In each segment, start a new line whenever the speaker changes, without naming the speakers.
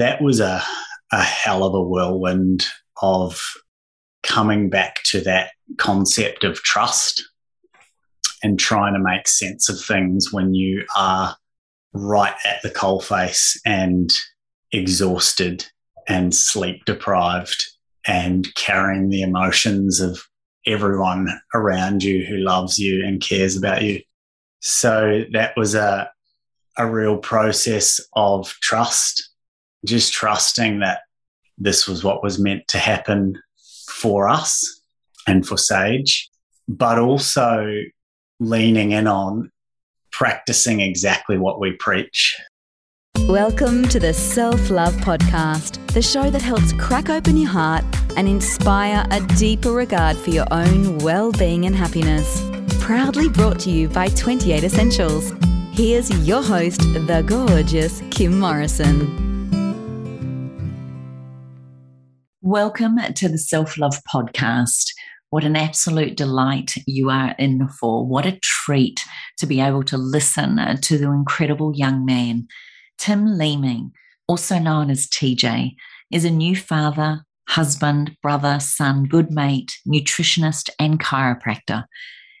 that was a, a hell of a whirlwind of coming back to that concept of trust and trying to make sense of things when you are right at the coalface and exhausted and sleep deprived and carrying the emotions of everyone around you who loves you and cares about you. So that was a, a real process of trust, just trusting that this was what was meant to happen for us and for Sage, but also leaning in on practicing exactly what we preach.
Welcome to the Self Love Podcast, the show that helps crack open your heart and inspire a deeper regard for your own well being and happiness. Proudly brought to you by 28 Essentials. Here's your host, the gorgeous Kim Morrison.
Welcome to the Self Love Podcast. What an absolute delight you are in for. What a treat to be able to listen to the incredible young man. Tim Leeming, also known as TJ, is a new father, husband, brother, son, good mate, nutritionist, and chiropractor.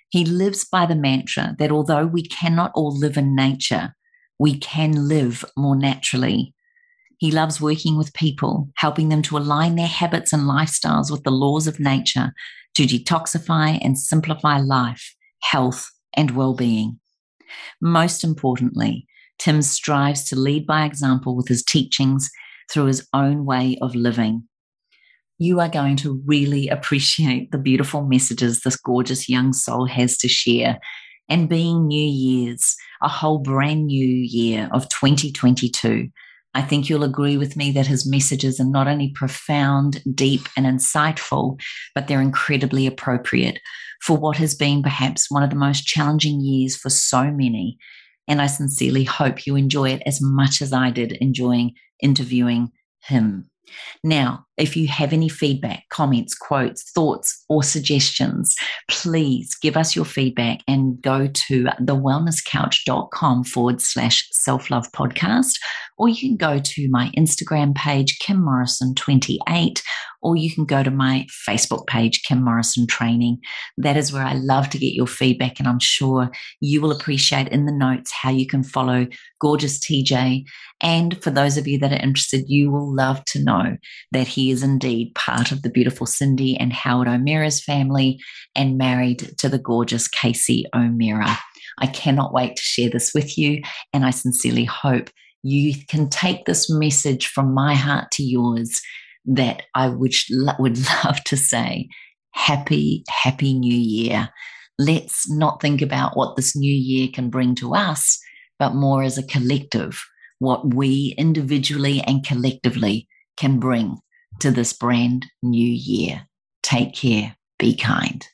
He lives by the mantra that although we cannot all live in nature, we can live more naturally. He loves working with people, helping them to align their habits and lifestyles with the laws of nature to detoxify and simplify life, health, and well being. Most importantly, Tim strives to lead by example with his teachings through his own way of living. You are going to really appreciate the beautiful messages this gorgeous young soul has to share. And being New Year's, a whole brand new year of 2022, I think you'll agree with me that his messages are not only profound, deep, and insightful, but they're incredibly appropriate for what has been perhaps one of the most challenging years for so many. And I sincerely hope you enjoy it as much as I did enjoying interviewing him. Now, if you have any feedback, comments, quotes, thoughts, or suggestions, please give us your feedback and go to thewellnesscouch.com forward slash self love podcast, or you can go to my Instagram page, Kim Morrison28, or you can go to my Facebook page, Kim Morrison Training. That is where I love to get your feedback, and I'm sure you will appreciate in the notes how you can follow gorgeous TJ. And for those of you that are interested, you will love to know that he is indeed part of the beautiful Cindy and Howard O'Meara's family and married to the gorgeous Casey O'Meara. I cannot wait to share this with you, and I sincerely hope you can take this message from my heart to yours that I would, would love to say, Happy, Happy New Year. Let's not think about what this new year can bring to us, but more as a collective, what we individually and collectively can bring to this brand new year. Take care, be kind.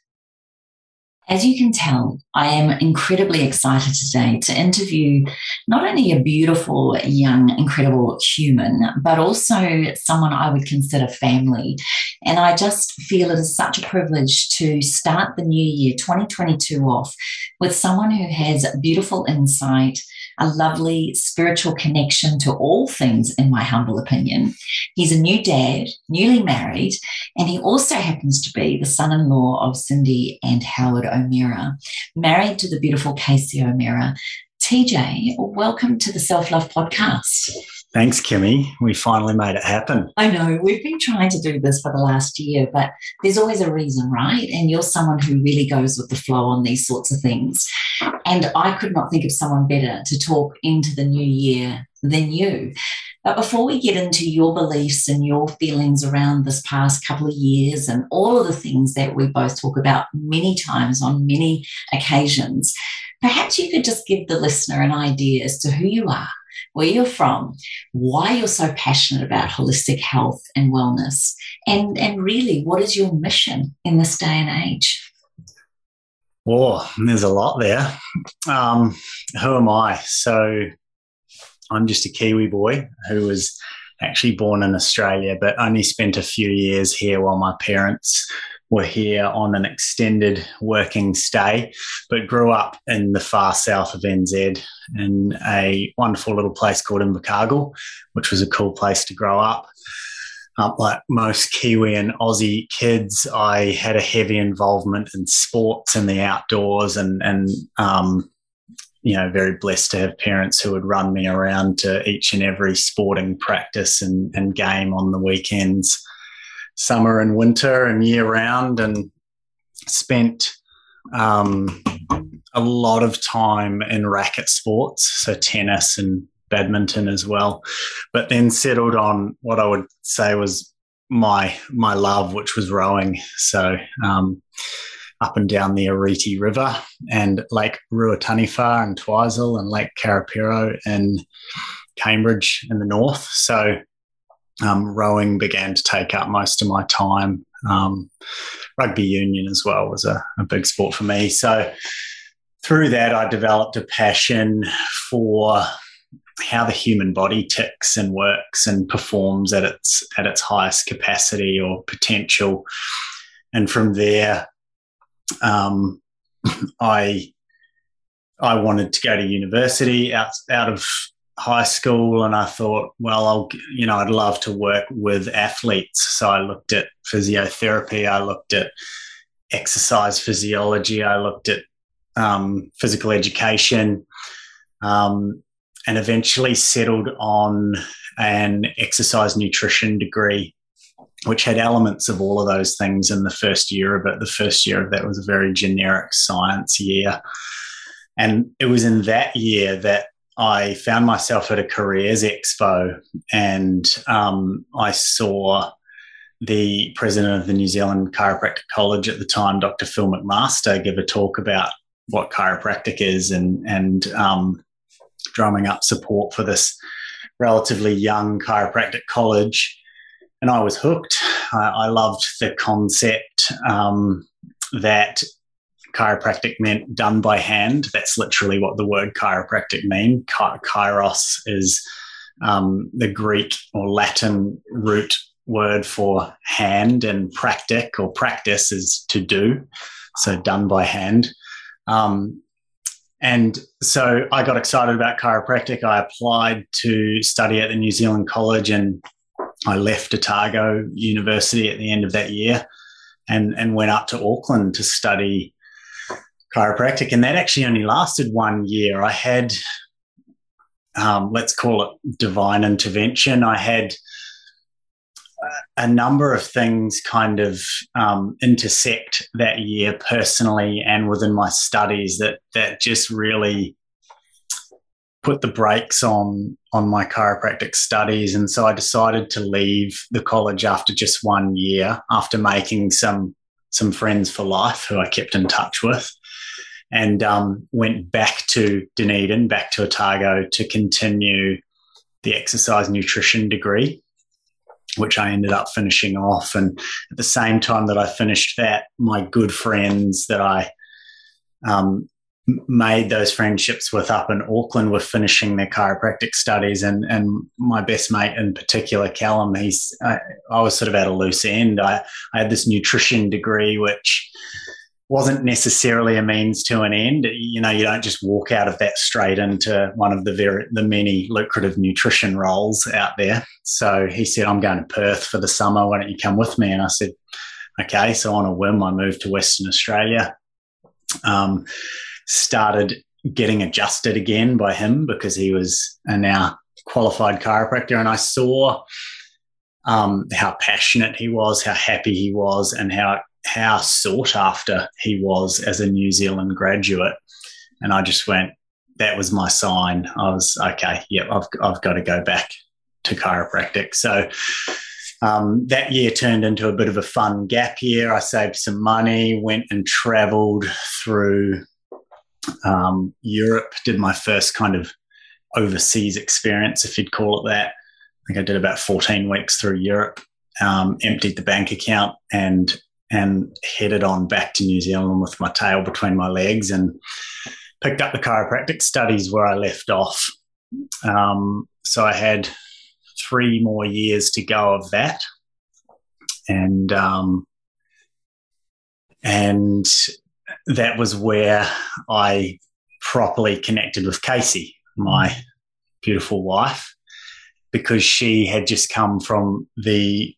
As you can tell, I am incredibly excited today to interview not only a beautiful, young, incredible human, but also someone I would consider family. And I just feel it is such a privilege to start the new year 2022 off with someone who has beautiful insight, a lovely spiritual connection to all things, in my humble opinion. He's a new dad, newly married, and he also happens to be the son in law of Cindy and Howard O'Meara, married to the beautiful Casey O'Meara. TJ, welcome to the Self Love Podcast.
Thanks, Kimmy. We finally made it happen.
I know. We've been trying to do this for the last year, but there's always a reason, right? And you're someone who really goes with the flow on these sorts of things. And I could not think of someone better to talk into the new year than you. But before we get into your beliefs and your feelings around this past couple of years and all of the things that we both talk about many times on many occasions, perhaps you could just give the listener an idea as to who you are where you're from, why you're so passionate about holistic health and wellness, and, and really what is your mission in this day and age?
Oh, there's a lot there. Um, who am I? So I'm just a Kiwi boy who was actually born in Australia, but only spent a few years here while my parents were here on an extended working stay, but grew up in the far south of NZ in a wonderful little place called Invercargill, which was a cool place to grow up. Um, like most Kiwi and Aussie kids, I had a heavy involvement in sports and the outdoors, and and um, you know, very blessed to have parents who would run me around to each and every sporting practice and, and game on the weekends summer and winter and year round and spent um, a lot of time in racket sports, so tennis and badminton as well, but then settled on what I would say was my my love, which was rowing. So um, up and down the Oreti River and Lake Ruataniwha and Twizel and Lake Karapiro in Cambridge in the north. So um, rowing began to take up most of my time. Um, rugby union as well was a, a big sport for me. So through that, I developed a passion for how the human body ticks and works and performs at its at its highest capacity or potential. And from there, um, I I wanted to go to university out out of high school and I thought, well, I'll, you know, I'd love to work with athletes. So I looked at physiotherapy, I looked at exercise physiology, I looked at um, physical education, um, and eventually settled on an exercise nutrition degree. Which had elements of all of those things in the first year of it. The first year of that was a very generic science year. And it was in that year that I found myself at a careers expo and um, I saw the president of the New Zealand Chiropractic College at the time, Dr. Phil McMaster, give a talk about what chiropractic is and, and um, drumming up support for this relatively young chiropractic college. And I was hooked. I, I loved the concept um, that chiropractic meant done by hand. That's literally what the word chiropractic means. Kairos is um, the Greek or Latin root word for hand, and practic or practice is to do. So done by hand. Um, and so I got excited about chiropractic. I applied to study at the New Zealand College and I left Otago University at the end of that year and, and went up to Auckland to study chiropractic, and that actually only lasted one year. I had, um, let's call it divine intervention. I had a number of things kind of um, intersect that year personally and within my studies that that just really put the brakes on on my chiropractic studies and so I decided to leave the college after just one year after making some some friends for life who I kept in touch with and um, went back to Dunedin, back to Otago to continue the exercise nutrition degree, which I ended up finishing off. And at the same time that I finished that, my good friends that I um, made those friendships with up in Auckland were finishing their chiropractic studies, and and my best mate in particular, Callum, he's I, I was sort of at a loose end. I, I had this nutrition degree, which wasn't necessarily a means to an end. You know, you don't just walk out of that straight into one of the very the many lucrative nutrition roles out there. So he said, "I'm going to Perth for the summer. Why don't you come with me?" And I said, "Okay." So on a whim, I moved to Western Australia. Um, started getting adjusted again by him because he was a now qualified chiropractor, and I saw. Um, how passionate he was, how happy he was, and how how sought after he was as a New Zealand graduate. And I just went, that was my sign. I was, okay, yep, I've, I've got to go back to chiropractic. So um, that year turned into a bit of a fun gap year. I saved some money, went and traveled through um, Europe, did my first kind of overseas experience, if you'd call it that. I think I did about 14 weeks through Europe, um, emptied the bank account, and and headed on back to New Zealand with my tail between my legs and picked up the chiropractic studies where I left off. Um, so I had three more years to go of that. And um, And that was where I properly connected with Casey, my beautiful wife, because she had just come from the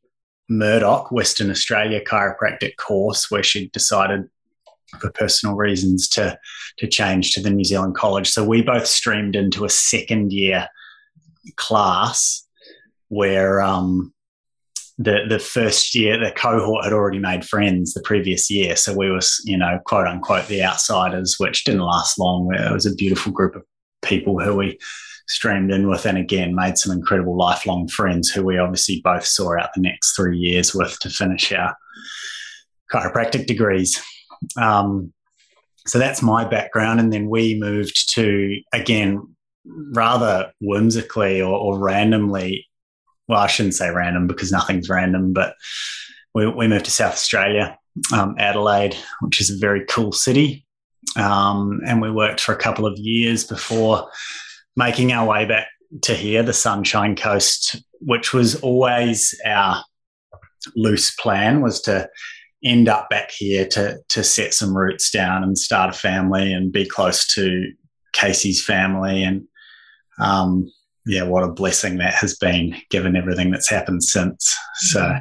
Murdoch Western Australia chiropractic course where she decided for personal reasons to to change to the New Zealand College. So we both streamed into a second year class where um, the the first year the cohort had already made friends the previous year, so we was you know quote unquote the outsiders, which didn't last long. It was a beautiful group of people who we streamed in with, and again made some incredible lifelong friends who we obviously both saw out the next three years with to finish our chiropractic degrees. Um, so that's my background. And then we moved to, again, rather whimsically or, or randomly. Well, I shouldn't say random because nothing's random, but we, we moved to South Australia, um, Adelaide, which is a very cool city. Um, and we worked for a couple of years before making our way back to here, the Sunshine Coast, which was always our loose plan was to end up back here to to set some roots down and start a family and be close to Casey's family and um, yeah, what a blessing that has been given everything that's happened since. So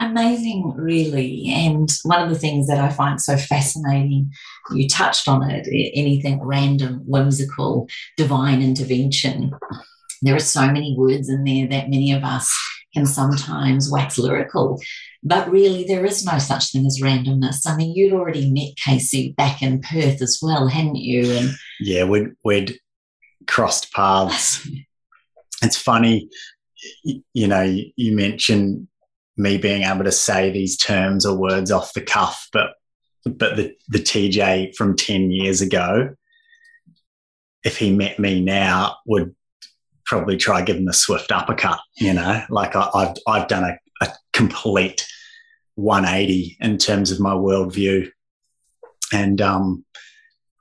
amazing, really. And one of the things that I find so fascinating, you touched on it, anything random, whimsical, divine intervention. There are so many words in there that many of us can sometimes wax lyrical. But really, there is no such thing as randomness. I mean, you'd already met Casey back in Perth as well, hadn't you? And
yeah, we'd, we'd crossed paths. it's funny, you know, you mentioned me being able to say these terms or words off the cuff, but but the, the TJ from 10 years ago, if he met me now, would probably try give him a swift uppercut, you know, like I, have I've done a, a complete 180 in terms of my worldview. And, um,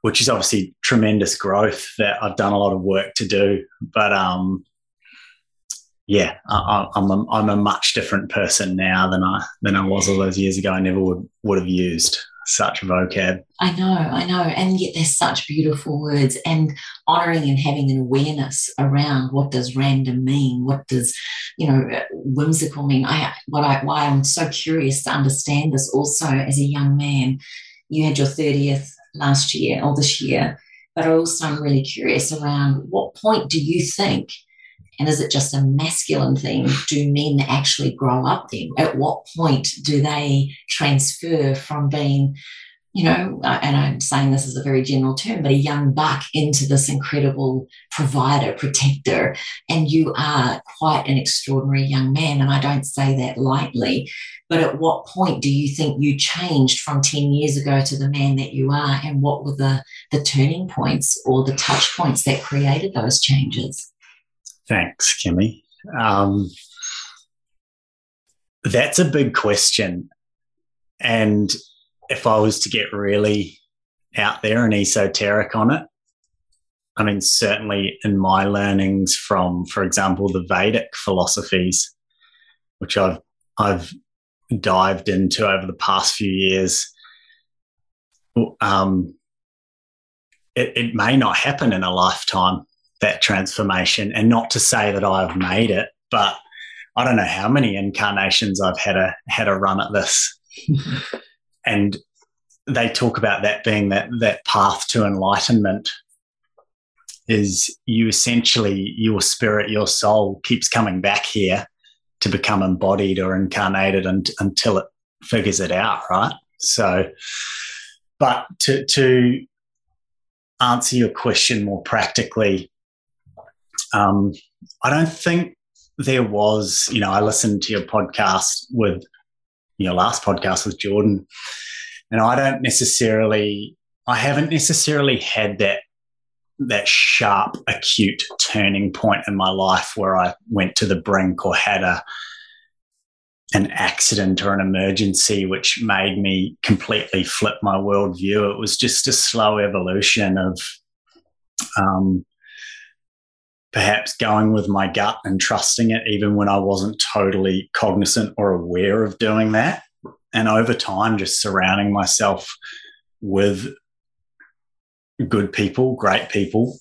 which is obviously tremendous growth that I've done a lot of work to do. But, um, yeah, I, am a, I'm a much different person now than I than I was all those years ago. I never would would have used such vocab.
I know, I know. And yet there's such beautiful words and honoring and having an awareness around what does random mean? What does, you know, whimsical mean? I what I why I'm so curious to understand this also as a young man. You had your 30th last year or this year, but also I'm really curious around what point do you think and is it just a masculine thing? Do men actually grow up then? At what point do they transfer from being, you know, and I'm saying this is a very general term, but a young buck into this incredible provider, protector? And you are quite an extraordinary young man. And I don't say that lightly. But at what point do you think you changed from 10 years ago to the man that you are? And what were the, the turning points or the touch points that created those changes?
Thanks, Kimmy. Um, that's a big question. And if I was to get really out there and esoteric on it, I mean, certainly in my learnings from, for example, the Vedic philosophies, which I've I've dived into over the past few years, um, it, it may not happen in a lifetime that transformation. And not to say that I've made it, but I don't know how many incarnations I've had a had a run at this. and they talk about that being that that path to enlightenment is you essentially your spirit, your soul keeps coming back here to become embodied or incarnated and, until it figures it out, right? So, but to to answer your question more practically, um, I don't think there was, you know, I listened to your podcast with your last podcast with Jordan, and I don't necessarily, I haven't necessarily had that that sharp, acute turning point in my life where I went to the brink or had a an accident or an emergency which made me completely flip my worldview. It was just a slow evolution of um, perhaps going with my gut and trusting it, even when I wasn't totally cognizant or aware of doing that. and over time, just surrounding myself with good people, great people,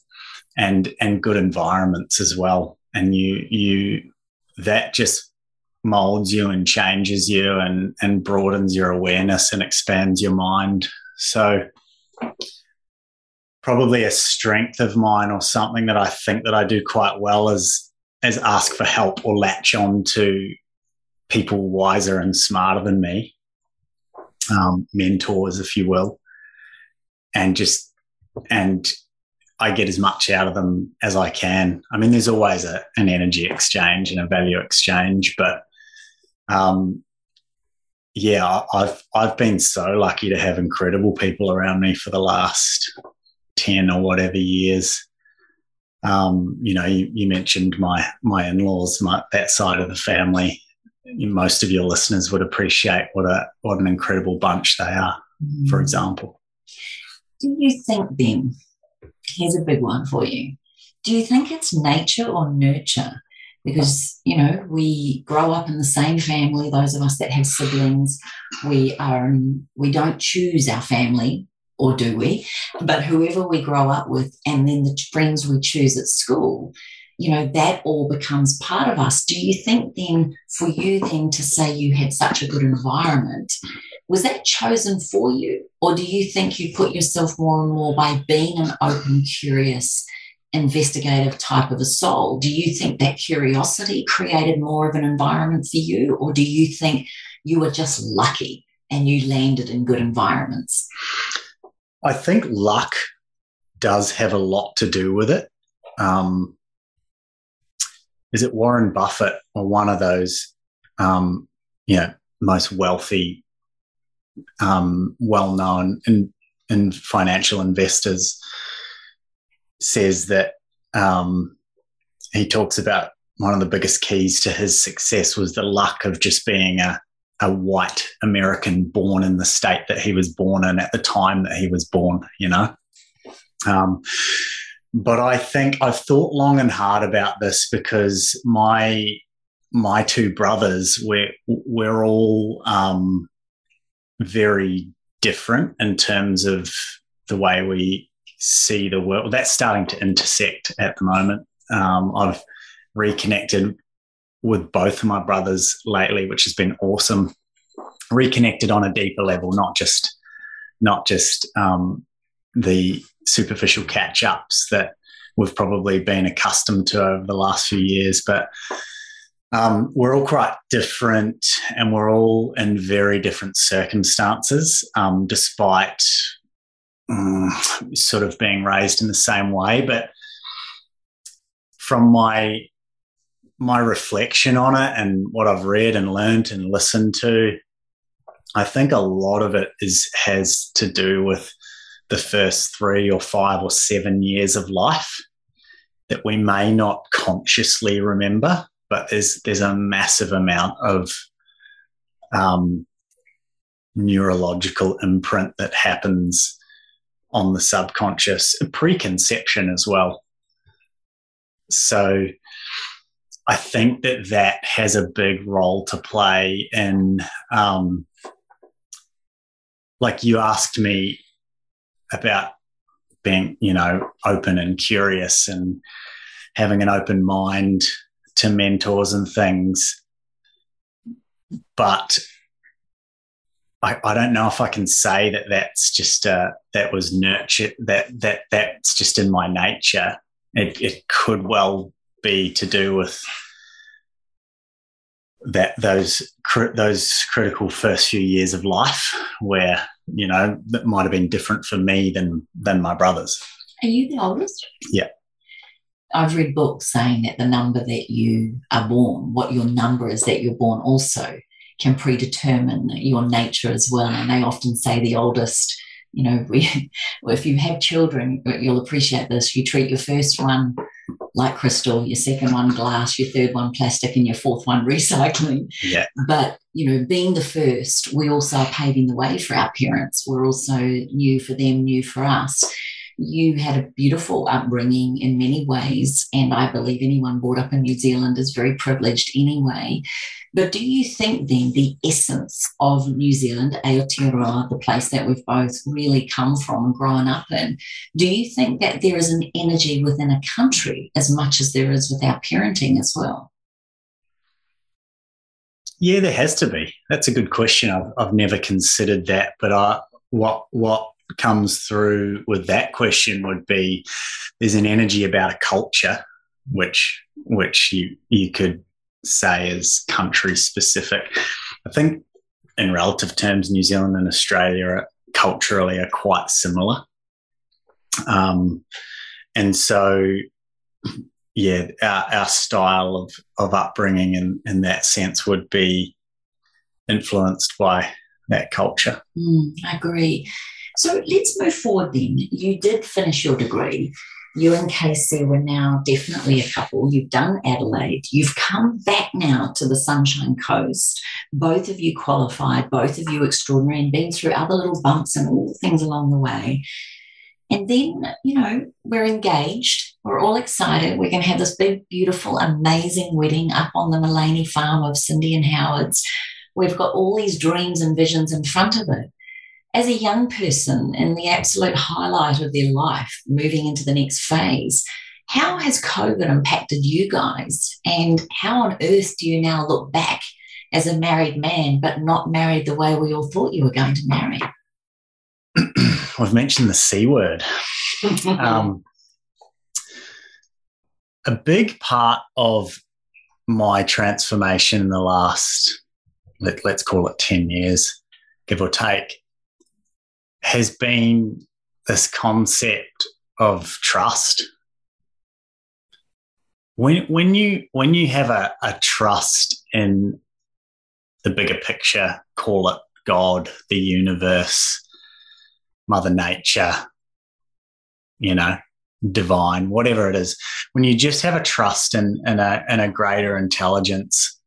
and and good environments as well. And you you that just molds you and changes you and and broadens your awareness and expands your mind. So probably a strength of mine or something that I think that I do quite well is is ask for help or latch on to people wiser and smarter than me, um, mentors, if you will, and just and I get as much out of them as I can. I mean, there's always a, an energy exchange and a value exchange, but um, yeah, I've I've been so lucky to have incredible people around me for the last ten or whatever years. Um, you know, you, you, mentioned my my in laws, my that side of the family. Most of your listeners would appreciate what a what an incredible bunch they are. Mm. For example,
do you think then? Here's a big one for you. Do you think it's nature or nurture because you know we grow up in the same family those of us that have siblings we are we don't choose our family or do we? But whoever we grow up with and then the friends we choose at school you know that all becomes part of us. Do you think then for you then to say you had such a good environment was that chosen for you? Or do you think you put yourself more and more by being an open curious investigative type of a soul, do you think that curiosity created more of an environment for you, or do you think you were just lucky and you landed in good environments?
I think luck does have a lot to do with it. Um, is it Warren Buffett or one of those, um, you know, most wealthy, um, well-known in, in financial investors? says that um, he talks about one of the biggest keys to his success was the luck of just being a, a white American born in the state that he was born in at the time that he was born, you know? Um, but I think I've thought long and hard about this because my my two brothers we're we're all um, very different in terms of the way we see the world. That's starting to intersect at the moment. Um, I've reconnected with both of my brothers lately, which has been awesome. Reconnected on a deeper level, not just not just um, the superficial catch ups that we've probably been accustomed to over the last few years, but um, we're all quite different and we're all in very different circumstances, um, despite um, sort of being raised in the same way. But from my my reflection on it and what I've read and learned and listened to, I think a lot of it is has to do with the first three or five or seven years of life that we may not consciously remember, but there's there's a massive amount of um, neurological imprint that happens on the subconscious preconception as well. So I think that that has a big role to play in, um, like you asked me about being, you know, open and curious and having an open mind to mentors and things. But I, I don't know if I can say that that's just uh, that was nurtured that that that's just in my nature. It, it could well be to do with that those those critical first few years of life where you know that might have been different for me than than my brothers.
Are you the oldest?
Yeah.
I've read books saying that the number that you are born, what your number is that you're born, also can predetermine your nature as well. And they often say the oldest, you know, we, if you have children, uh, you'll appreciate this. You treat your first one like crystal, your second one glass, your third one plastic, and your fourth one recycling.
Yeah.
But you know, being the first, we also are paving the way for our parents. We're also new for them, new for us. You had a beautiful upbringing in many ways, and I believe anyone brought up in New Zealand is very privileged anyway. But do you think then the essence of New Zealand, Aotearoa, the place that we've both really come from and grown up in, do you think that there is an energy within a country as much as there is with our parenting as well?
Yeah, there has to be. That's a good question. I've, I've never considered that, but I, what what comes through with that question would be there's an energy about a culture which which you you could say is country specific. I think in relative terms, New Zealand and Australia are culturally are quite similar. Um, and so, yeah, our, our style of, of upbringing in, in that sense would be influenced by that culture.
Mm, I agree. So let's move forward then. You did finish your degree. You and Casey were now definitely a couple. You've done Adelaide. You've come back now to the Sunshine Coast. Both of you qualified, both of you extraordinary, and been through other little bumps and all things along the way. And then, you know, we're engaged. We're all excited. We're going to have this big, beautiful, amazing wedding up on the Mullaney farm of Cindy and Howard's. We've got all these dreams and visions in front of it as a young person in the absolute highlight of their life, moving into the next phase, how has COVID impacted you guys? And how on earth do you now look back as a married man, but not married the way we all thought you were going to marry?
I've mentioned the C word. um, a big part of my transformation in the last, let, let's call it 10 years, give or take, has been this concept of trust. When when you when you have a, a trust in the bigger picture, call it God, the universe, Mother Nature, you know, divine, whatever it is, when you just have a trust in, in a in a greater intelligence,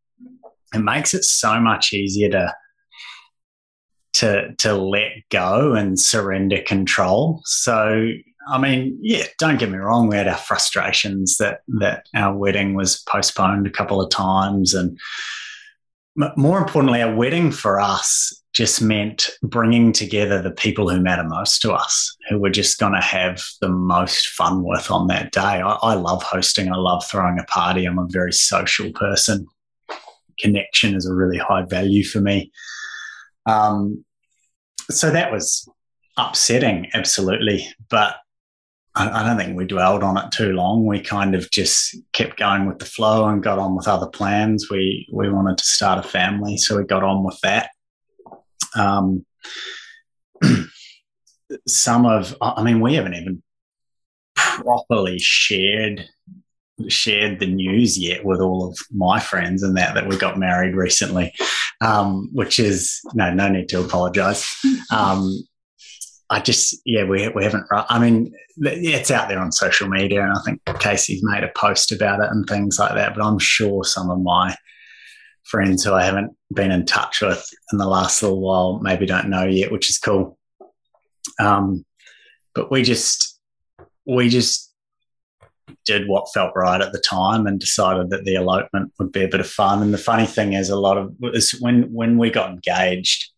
it makes it so much easier to to to let go and surrender control. So I mean, yeah, don't get me wrong, we had our frustrations that that our wedding was postponed a couple of times and more importantly, our wedding for us just meant bringing together the people who matter most to us, who we're just going to have the most fun with on that day. I, I, love hosting. I love throwing a party. I'm a very social person. Connection is a really high value for me. Um, so that was upsetting, absolutely. But I, don't think we dwelled on it too long. We kind of just kept going with the flow and got on with other plans. We we wanted to start a family, so we got on with that. Um, some of, I mean, we haven't even properly shared shared the news yet with all of my friends and that that we got married recently, um, which is no no need to apologise. Um, I just yeah we we haven't. I mean it's out there on social media, and I think Casey's made a post about it and things like that. But I'm sure some of my friends who I haven't been in touch with in the last little while maybe don't know yet, which is cool. Um, but we just we just did what felt right at the time and decided that the elopement would be a bit of fun. And the funny thing is, a lot of is when when we got engaged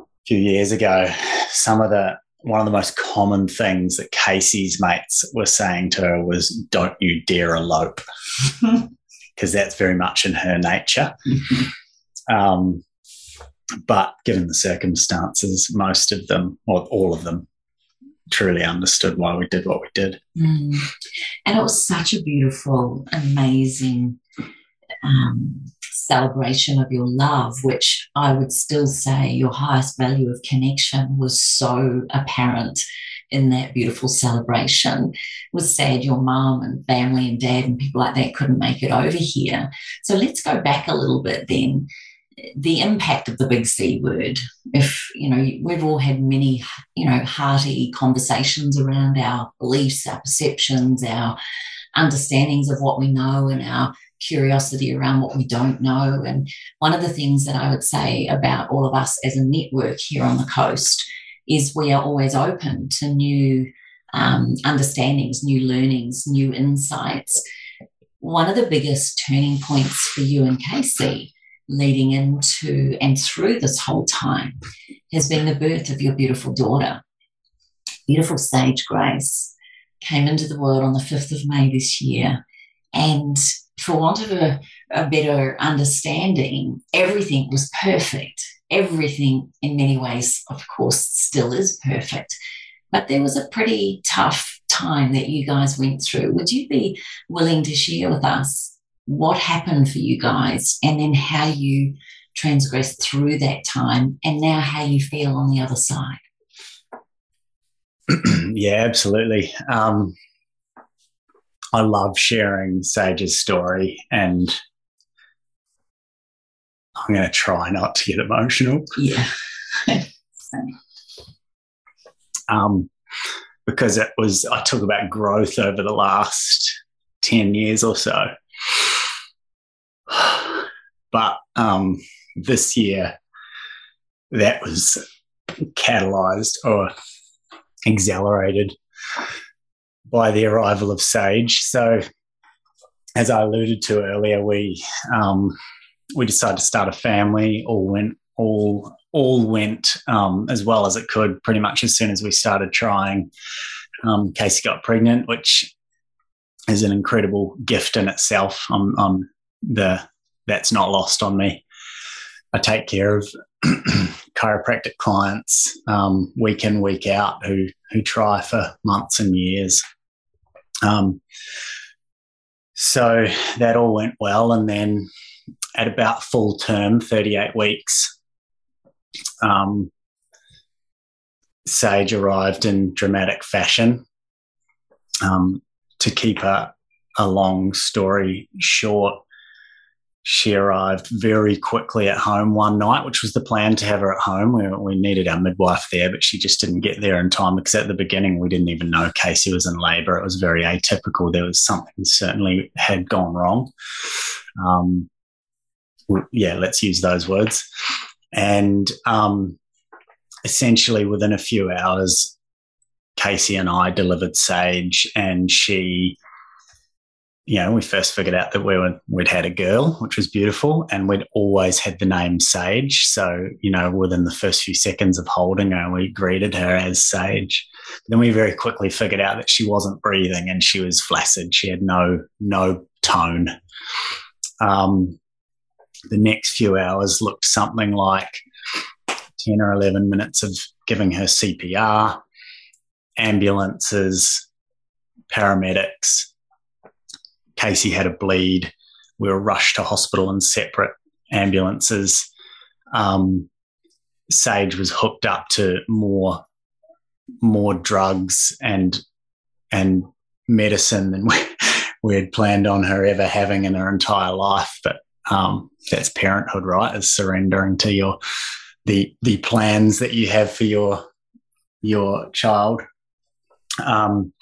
a few years ago, some of the one of the most common things that Casey's mates were saying to her was, "Don't you dare elope," because that's very much in her nature. um, but given the circumstances, most of them, or all of them, truly understood why we did what we did.
Mm. And it was such a beautiful, amazing um, celebration of your love, which I would still say your highest value of connection was so apparent in that beautiful celebration. It was sad your mom and family and dad and people like that couldn't make it over here. So let's go back a little bit then the impact of the big C word. If, you know, we've all had many, you know, hearty conversations around our beliefs, our perceptions, our understandings of what we know and our curiosity around what we don't know. And one of the things that I would say about all of us as a network here on the coast is we are always open to new um, understandings, new learnings, new insights. One of the biggest turning points for you and Casey leading into and through this whole time has been the birth of your beautiful daughter. Beautiful Sage Grace came into the world on the 5th of May this year. And for want of a, a better understanding, everything was perfect. Everything, in many ways, of course, still is perfect. But there was a pretty tough time that you guys went through. Would you be willing to share with us what happened for you guys and then how you transgressed through that time and now how you feel on the other side?
yeah, absolutely. Um, I love sharing Sage's story, and I'm going to try not to get emotional.
Yeah.
um, because it was, I talk about growth over the last 10 years or so. But um, this year, that was catalyzed or accelerated by the arrival of Sage. So, as I alluded to earlier, we um, we decided to start a family. All went all all went um, as well as it could. Pretty much as soon as we started trying, um, Casey got pregnant, which is an incredible gift in itself. I'm, I'm the that's not lost on me. I take care of chiropractic clients um, week in week out who who try for months and years. Um, so that all went well, and then at about full term, thirty eight weeks, um, Sage arrived in dramatic fashion. Um, to keep a, a long story short, she arrived very quickly at home one night, which was the plan to have her at home. We, we, needed our midwife there, but she just didn't get there in time because at the beginning we didn't even know Casey was in labour. It was very atypical. There was something certainly had gone wrong. Um, yeah, let's use those words. And um, essentially, within a few hours, Casey and I delivered Sage, and she you know, we first figured out that we were we'd had a girl, which was beautiful, and we'd always had the name Sage. So, you know, within the first few seconds of holding her, we greeted her as Sage. Then we very quickly figured out that she wasn't breathing and she was flaccid. She had no no tone. Um, the next few hours looked something like ten or eleven minutes of giving her CPR, ambulances, paramedics Casey had a bleed. We were rushed to hospital in separate ambulances. Um, Sage was hooked up to more more drugs and and medicine than we, we had planned on her ever having in her entire life. But um, that's parenthood, right? Is surrendering to your the the plans that you have for your your child. Um,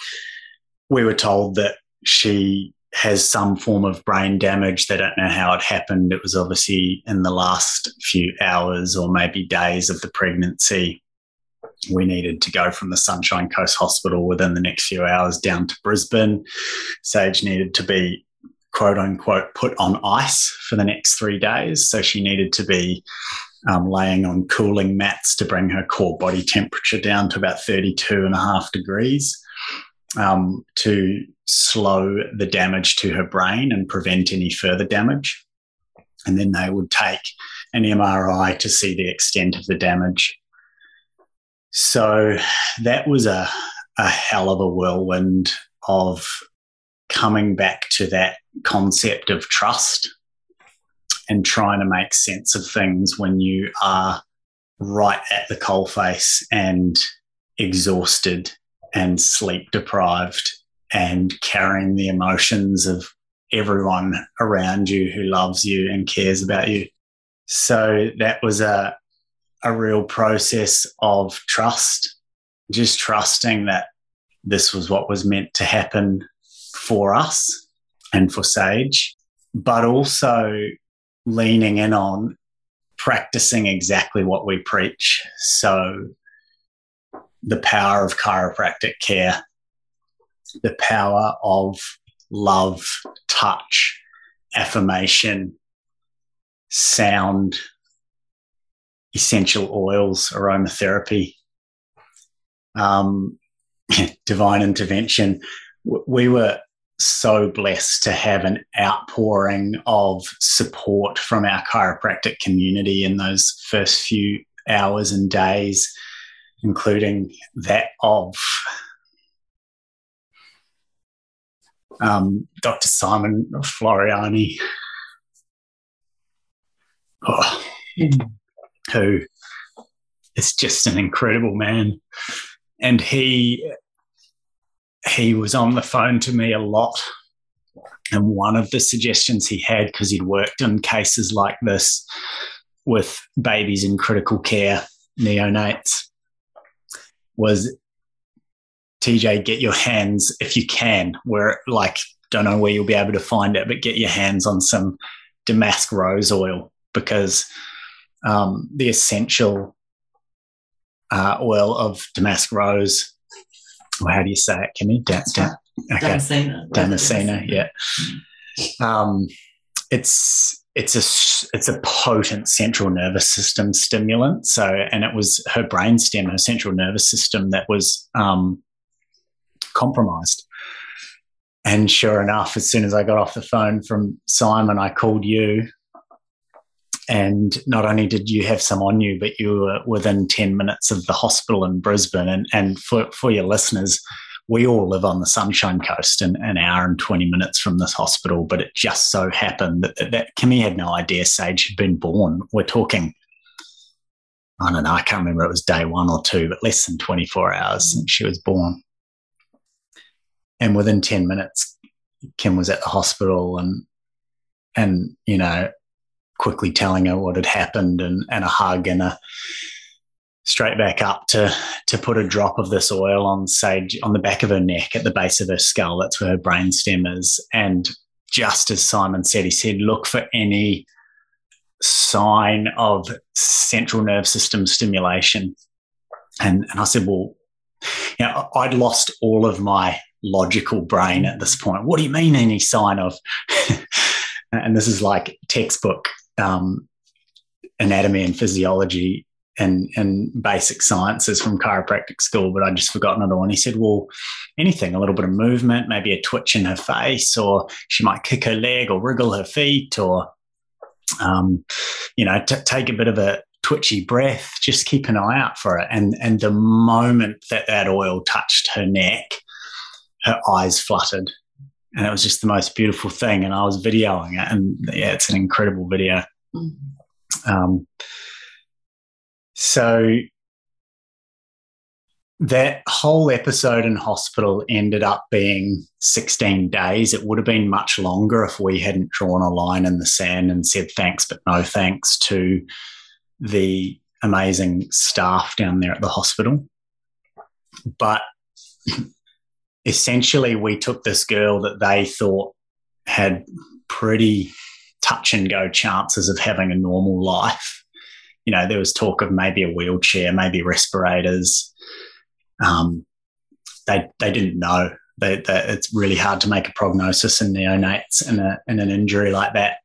we were told that she has some form of brain damage. They don't know how it happened. It was obviously in the last few hours or maybe days of the pregnancy. We needed to go from the Sunshine Coast Hospital within the next few hours down to Brisbane. Sage needed to be quote unquote put on ice for the next three days. So she needed to be um, laying on cooling mats to bring her core body temperature down to about 32 and a half degrees um, to slow the damage to her brain and prevent any further damage. And then they would take an MRI to see the extent of the damage. So that was a, a hell of a whirlwind of coming back to that concept of trust and trying to make sense of things when you are right at the coalface and exhausted and sleep deprived and carrying the emotions of everyone around you who loves you and cares about you. So that was a, a real process of trust, just trusting that this was what was meant to happen for us and for Sage, but also leaning in on practicing exactly what we preach. So the power of chiropractic care the power of love, touch, affirmation, sound, essential oils, aromatherapy, um, divine intervention. We were so blessed to have an outpouring of support from our chiropractic community in those first few hours and days, including that of um, Dr. Simon Floriani, oh, who is just an incredible man. And he he was on the phone to me a lot. And one of the suggestions he had, because he'd worked in cases like this with babies in critical care, neonates, was TJ, get your hands, if you can, where like, don't know where you'll be able to find it, but get your hands on some damask rose oil because um, the essential uh, oil of damask rose well, how do you say it, Kimmy?
Da- da- okay. Damascena.
Damascena, yeah. Um, it's it's a it's a potent central nervous system stimulant. So, and it was her brain stem, her central nervous system, that was um, compromised. And sure enough, as soon as I got off the phone from Simon, I called you and not only did you have some on you, but you were within 10 minutes of the hospital in Brisbane. And, and for, for your listeners, we all live on the Sunshine Coast, and an hour and 20 minutes from this hospital. But it just so happened that, that, that Kimmy had no idea Sage had been born. We're talking, I don't know, I can't remember it was day one or two, but less than 24 hours since she was born. And within 10 minutes, Kim was at the hospital and and you know quickly telling her what had happened and, and a hug and a straight back up to to put a drop of this oil on sage on the back of her neck at the base of her skull. That's where her brain stem is. And just as Simon said, he said, look for any sign of central nerve system stimulation. And and I said, well, you know, I'd lost all of my logical brain at this point. What do you mean any sign of? and this is like textbook um, anatomy and physiology and and basic sciences from chiropractic school, but I'd just forgotten it all. And he said, Well, anything, a little bit of movement, maybe a twitch in her face, or she might kick her leg or wriggle her feet, or um, you know, t- take a bit of a twitchy breath, just keep an eye out for it. And and the moment that that oil touched her neck, her eyes fluttered and it was just the most beautiful thing. And I was videoing it, and yeah, it's an incredible video. Mm-hmm. Um, so that whole episode in hospital ended up being 16 days. It would have been much longer if we hadn't drawn a line in the sand and said thanks, but no thanks to the amazing staff down there at the hospital. But essentially we took this girl that they thought had pretty touch and go chances of having a normal life. You know, there was talk of maybe a wheelchair, maybe respirators. Um, they they didn't know. They, they, it's really hard to make a prognosis in neonates and a, in an injury like that.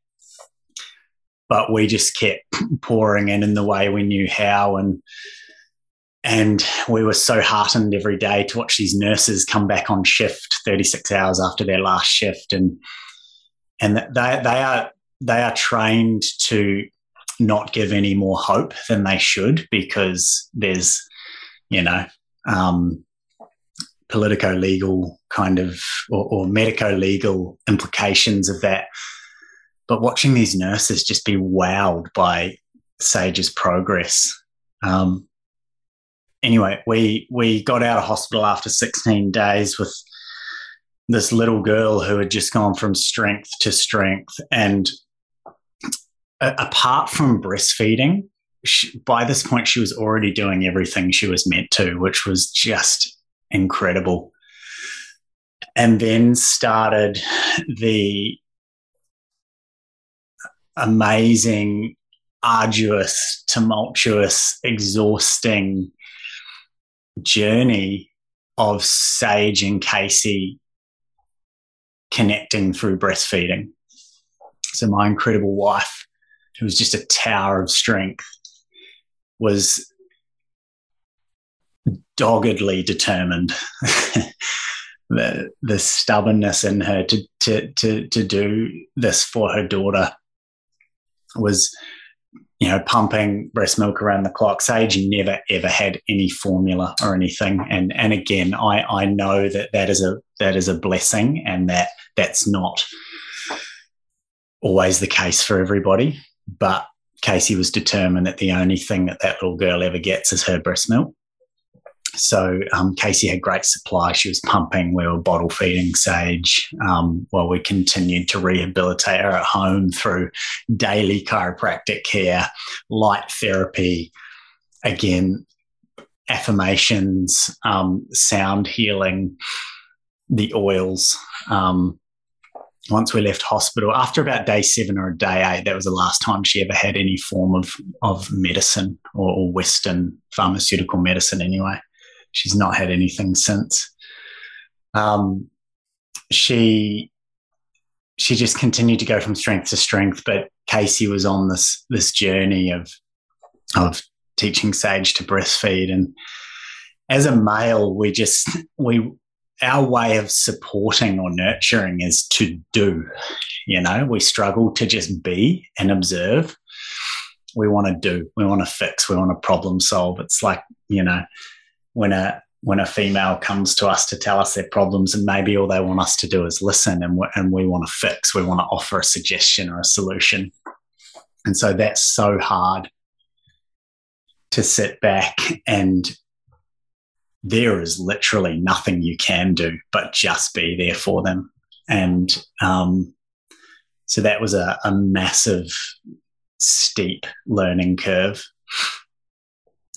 But we just kept pouring in in the way we knew how, and and we were so heartened every day to watch these nurses come back on shift 36 hours after their last shift. And, and they, they are, they are trained to not give any more hope than they should because there's, you know, um, politico legal kind of or, or medico legal implications of that. But watching these nurses just be wowed by Sage's progress um, anyway, we we got out of hospital after 16 days with this little girl who had just gone from strength to strength, and apart from breastfeeding, she, by this point she was already doing everything she was meant to, which was just incredible. And then started the amazing, arduous, tumultuous, exhausting journey of Sage and Casey connecting through breastfeeding. So my incredible wife, who was just a tower of strength, was doggedly determined. the the stubbornness in her to to to to do this for her daughter was you know pumping breast milk around the clock. Sage never ever had any formula or anything. And and again i i know that that is a that is a blessing and that that's not always the case for everybody but casey was determined that the only thing that that little girl ever gets is her breast milk so um, Casey had great supply. She was pumping. We were bottle feeding Sage um, while we continued to rehabilitate her at home through daily chiropractic care, light therapy, again, affirmations, um, sound healing, the oils. Um, once we left hospital, after about day seven or day eight, that was the last time she ever had any form of, of medicine or, or Western pharmaceutical medicine, anyway she's not had anything since. Um, she she just continued to go from strength to strength, but Casey was on this this journey of of teaching Sage to breastfeed, and as a male, we just we our way of supporting or nurturing is to do. You know, we struggle to just be and observe. We want to do, we want to fix, we want to problem solve. It's like, you know, when a when a female comes to us to tell us their problems and maybe all they want us to do is listen and, and we want to fix we want to offer a suggestion or a solution and so that's so hard to sit back and there is literally nothing you can do but just be there for them and um, so that was a, a massive steep learning curve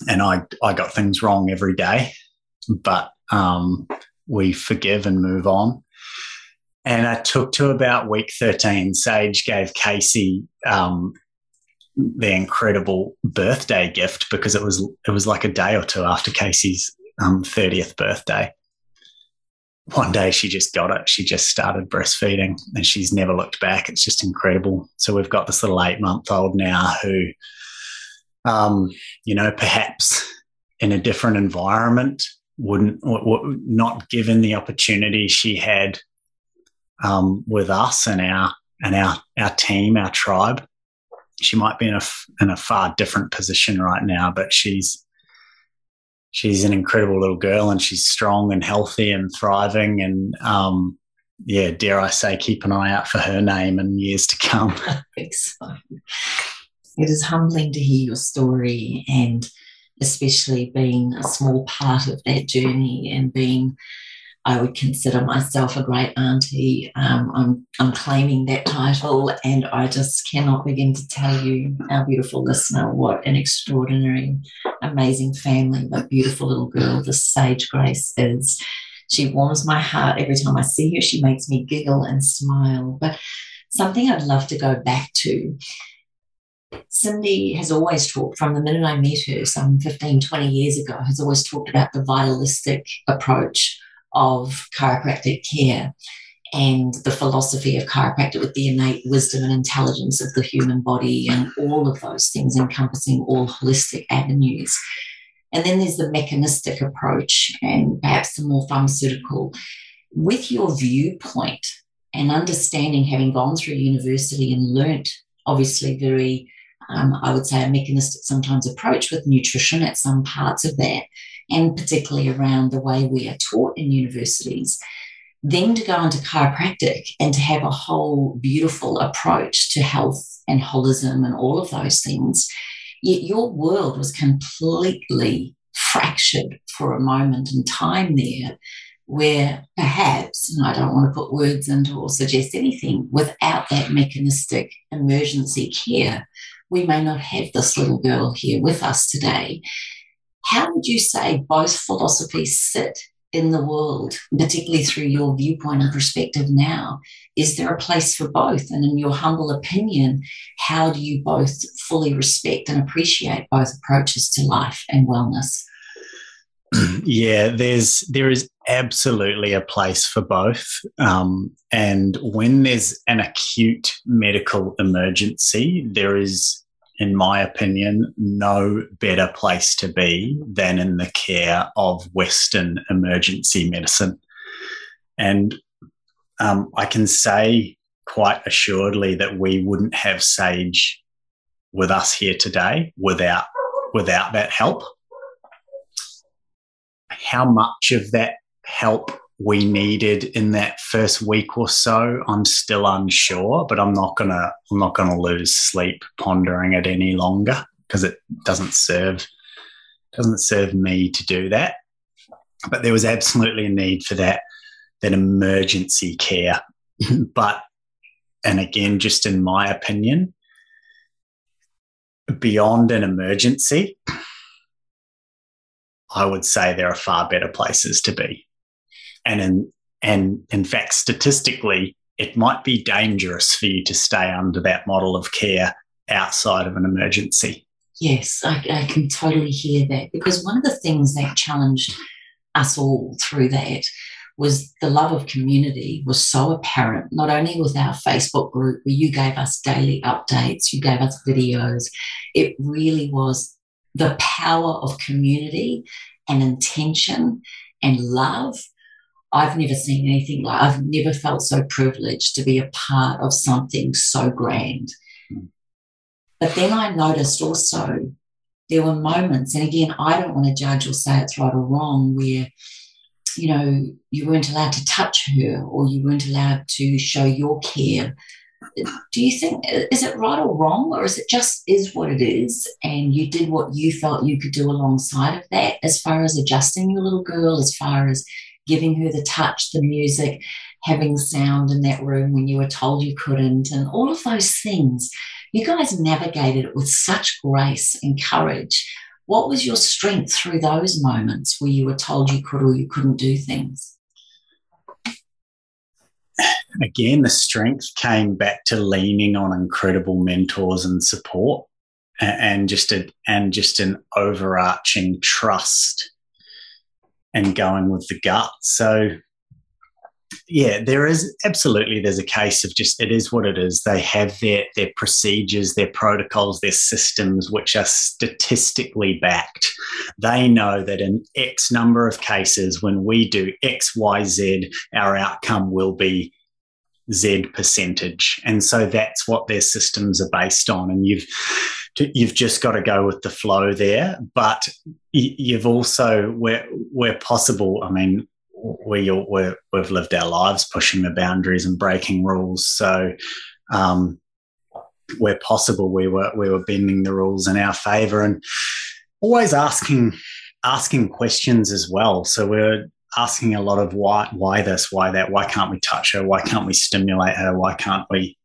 and I, I got things wrong every day, but um, we forgive and move on. And I took to about week 13. Sage gave Casey um, the incredible birthday gift because it was it was like a day or two after Casey's um, 30th birthday. One day she just got it. She just started breastfeeding and she's never looked back. It's just incredible. So we've got this little eight month old now who um, you know, perhaps in a different environment, wouldn't w- not given the opportunity she had um, with us and our and our our team, our tribe. She might be in a in a far different position right now, but she's she's an incredible little girl, and she's strong and healthy and thriving. And um, yeah, dare I say, keep an eye out for her name in years to come.
it is humbling to hear your story and especially being a small part of that journey and being I would consider myself a great auntie. Um, I'm, I'm claiming that title, and I just cannot begin to tell you, our beautiful listener, what an extraordinary, amazing family, what beautiful little girl this Sage Grace is. She warms my heart every time I see her. She makes me giggle and smile. But something I'd love to go back to Cindy has always talked from the minute I met her some 15, 20 years ago, has always talked about the vitalistic approach of chiropractic care and the philosophy of chiropractic with the innate wisdom and intelligence of the human body and all of those things encompassing all holistic avenues. And then there's the mechanistic approach and perhaps the more pharmaceutical. With your viewpoint and understanding, having gone through university and learnt obviously very um, I would say, a mechanistic sometimes approach with nutrition at some parts of that, and particularly around the way we are taught in universities. Then to go into chiropractic and to have a whole beautiful approach to health and holism and all of those things, yet your world was completely fractured for a moment in time there where perhaps, and I don't want to put words into or suggest anything, without that mechanistic emergency care, we may not have this little girl here with us today. How would you say both philosophies sit in the world, particularly through your viewpoint and perspective now? Is there a place for both? And in your humble opinion, how do you both fully respect and appreciate both approaches to life and wellness?
yeah, there's there is absolutely a place for both, um, and when there's an acute medical emergency, there is, in my opinion, no better place to be than in the care of Western emergency medicine, and um, I can say quite assuredly that we wouldn't have Sage with us here today without without that help. How much of that help we needed in that first week or so, I'm still unsure, but I'm not gonna I'm not gonna lose sleep pondering it any longer because it doesn't serve doesn't serve me to do that. But there was absolutely a need for that that emergency care. but and again, just in my opinion, beyond an emergency, I would say there are far better places to be. And in, and in fact, statistically, it might be dangerous for you to stay under that model of care outside of an emergency.
Yes, I, I can totally hear that because one of the things that challenged us all through that was the love of community was so apparent, not only with our Facebook group where you gave us daily updates, you gave us videos, it really was the power of community and intention and love. I've never seen anything like I've never felt so privileged to be a part of something so grand. Hmm. But then I noticed also there were moments, and again, I don't want to judge or say it's right or wrong, where you know you weren't allowed to touch her or you weren't allowed to show your care do you think is it right or wrong or is it just is what it is and you did what you felt you could do alongside of that as far as adjusting your little girl as far as giving her the touch the music having sound in that room when you were told you couldn't and all of those things. You guys navigated it with such grace and courage. What was your strength through those moments where you were told you could or you couldn't do things?
Again, the strength came back to leaning on incredible mentors and support, and just a and just an overarching trust, and going with the gut. So, yeah, there is absolutely there's a case of just it is what it is. They have their their procedures, their protocols, their systems, which are statistically backed. They know that in X number of cases, when we do X, Y, Z, our outcome will be Z percentage. And so that's what their systems are based on. And you've you've just got to go with the flow there. But you've also, where where possible, I mean, we we we've lived our lives pushing the boundaries and breaking rules. So um, where possible, we were we were bending the rules in our favour and always asking asking questions as well. So we're asking a lot of why, why this, why that, why can't we touch her, why can't we stimulate her, why can't we,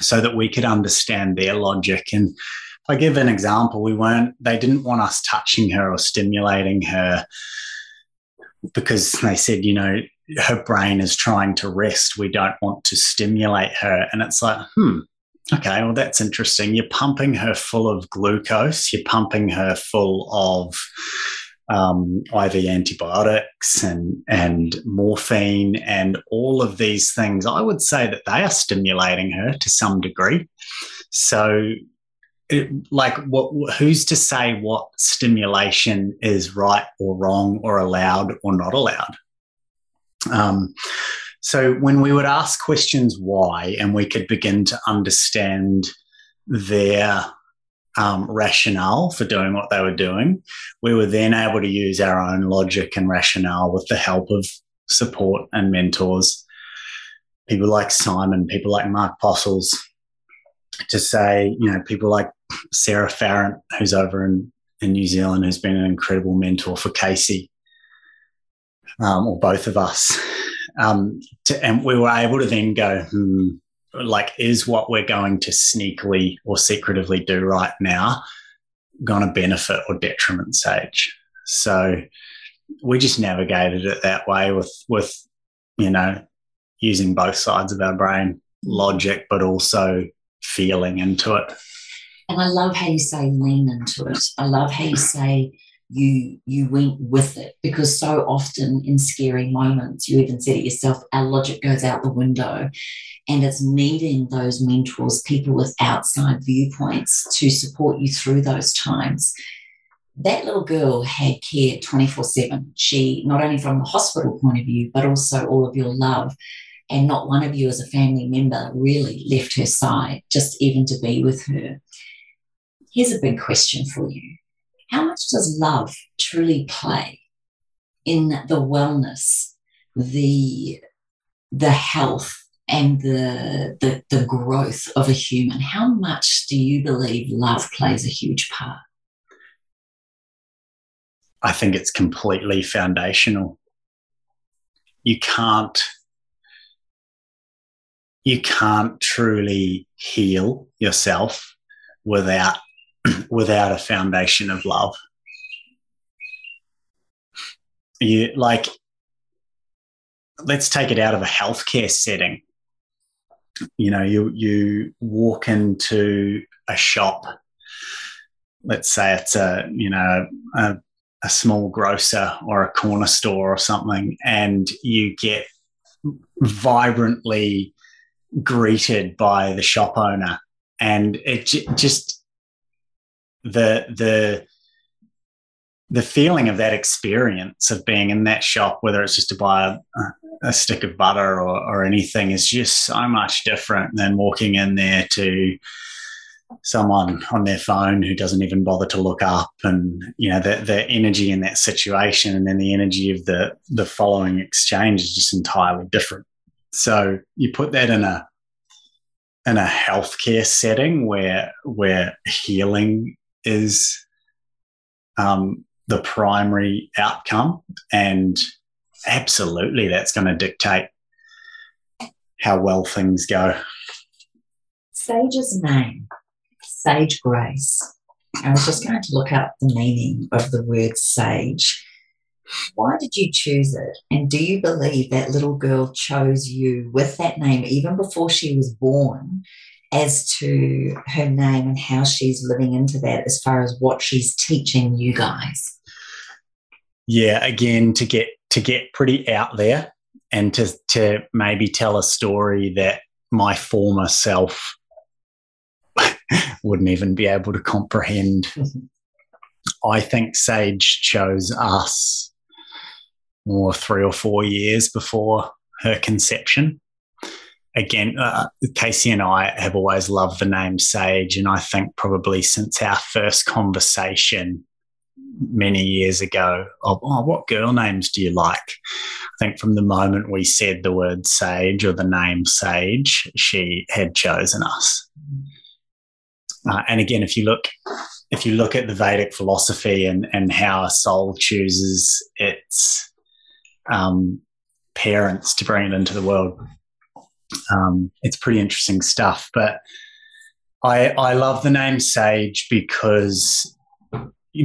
so that we could understand their logic. And if I give an example, we weren't, they didn't want us touching her or stimulating her because they said, you know, her brain is trying to rest. We don't want to stimulate her. And it's like, hmm, okay, well, that's interesting. You're pumping her full of glucose, you're pumping her full of um, IV antibiotics and and morphine and all of these things, I would say that they are stimulating her to some degree. So, it, like, what? Who's to say what stimulation is right or wrong or allowed or not allowed? Um, so, when we would ask questions why, and we could begin to understand their um, rationale for doing what they were doing. We were then able to use our own logic and rationale with the help of support and mentors, people like Simon, people like Mark Postles, to say, you know, people like Sarah Farrant, who's over in, in New Zealand, who's been an incredible mentor for Casey, um, or both of us. Um, to, and we were able to then go, hmm, like is what we're going to sneakily or secretively do right now going to benefit or detriment sage? So we just navigated it that way with with you know using both sides of our brain logic but also feeling into it.
And i love how you say lean into it. I love how you say you you went with it because so often in scary moments you even said it yourself our logic goes out the window. And it's needing those mentors people with outside viewpoints to support you through those times. That little girl had care 24 7 she not only from the hospital point of view but also all of your love. And not one of you as a family member really left her side just even to be with her. Here's a big question for you how much does love truly play in the wellness, the the health and the, the the growth of a human? How much do you believe love plays a huge part?
I think it's completely foundational. You can't you can't truly heal yourself without without a foundation of love. You like, let's take it out of a healthcare setting. You know, you you walk into a shop. Let's say it's a you know a, a small grocer or a corner store or something, and you get vibrantly greeted by the shop owner, and it j- just the the the feeling of that experience of being in that shop, whether it's just to buy a, a stick of butter or, or, anything, is just so much different than walking in there to someone on their phone who doesn't even bother to look up and you know the, the energy in that situation and then the energy of the the following exchange is just entirely different. So you put that in a in a healthcare setting where where healing is um, the primary outcome. And absolutely, that's going to dictate how well things go.
Sage's name, Sage Grace. I was just going to look up the meaning of the word sage. Why did you choose it? And do you believe that little girl chose you with that name even before she was born? As to her name and how she's living into that as far as what she's teaching you guys.
Yeah again to get to get pretty out there and to to maybe tell a story that my former self wouldn't even be able to comprehend. Mm-hmm. I think sage chose us more three or four years before her conception again, uh, Casey and I have always loved the name Sage, and I think probably since our first conversation many years ago of oh, what girl names do you like? I think from the moment we said the word Sage or the name Sage, she had chosen us. Uh, and again, if you look if you look at the Vedic philosophy and and how a soul chooses its um, parents to bring it into the world, um, it's pretty interesting stuff. But I I love the name Sage because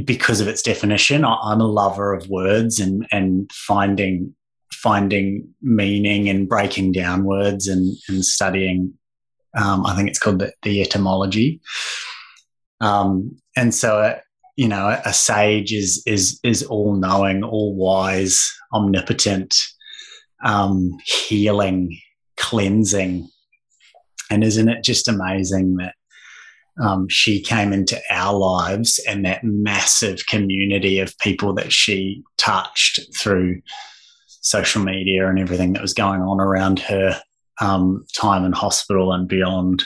because of its definition. I, am a lover of words and and finding finding meaning and breaking down words and and studying. Um, I think it's called the, the etymology. Um, and so, uh, you know, a, a sage is is is all knowing, all wise, omnipotent, um, healing, cleansing. And isn't it just amazing that um, she came into our lives and that massive community of people that she touched through social media and everything that was going on around her um, time in hospital and beyond.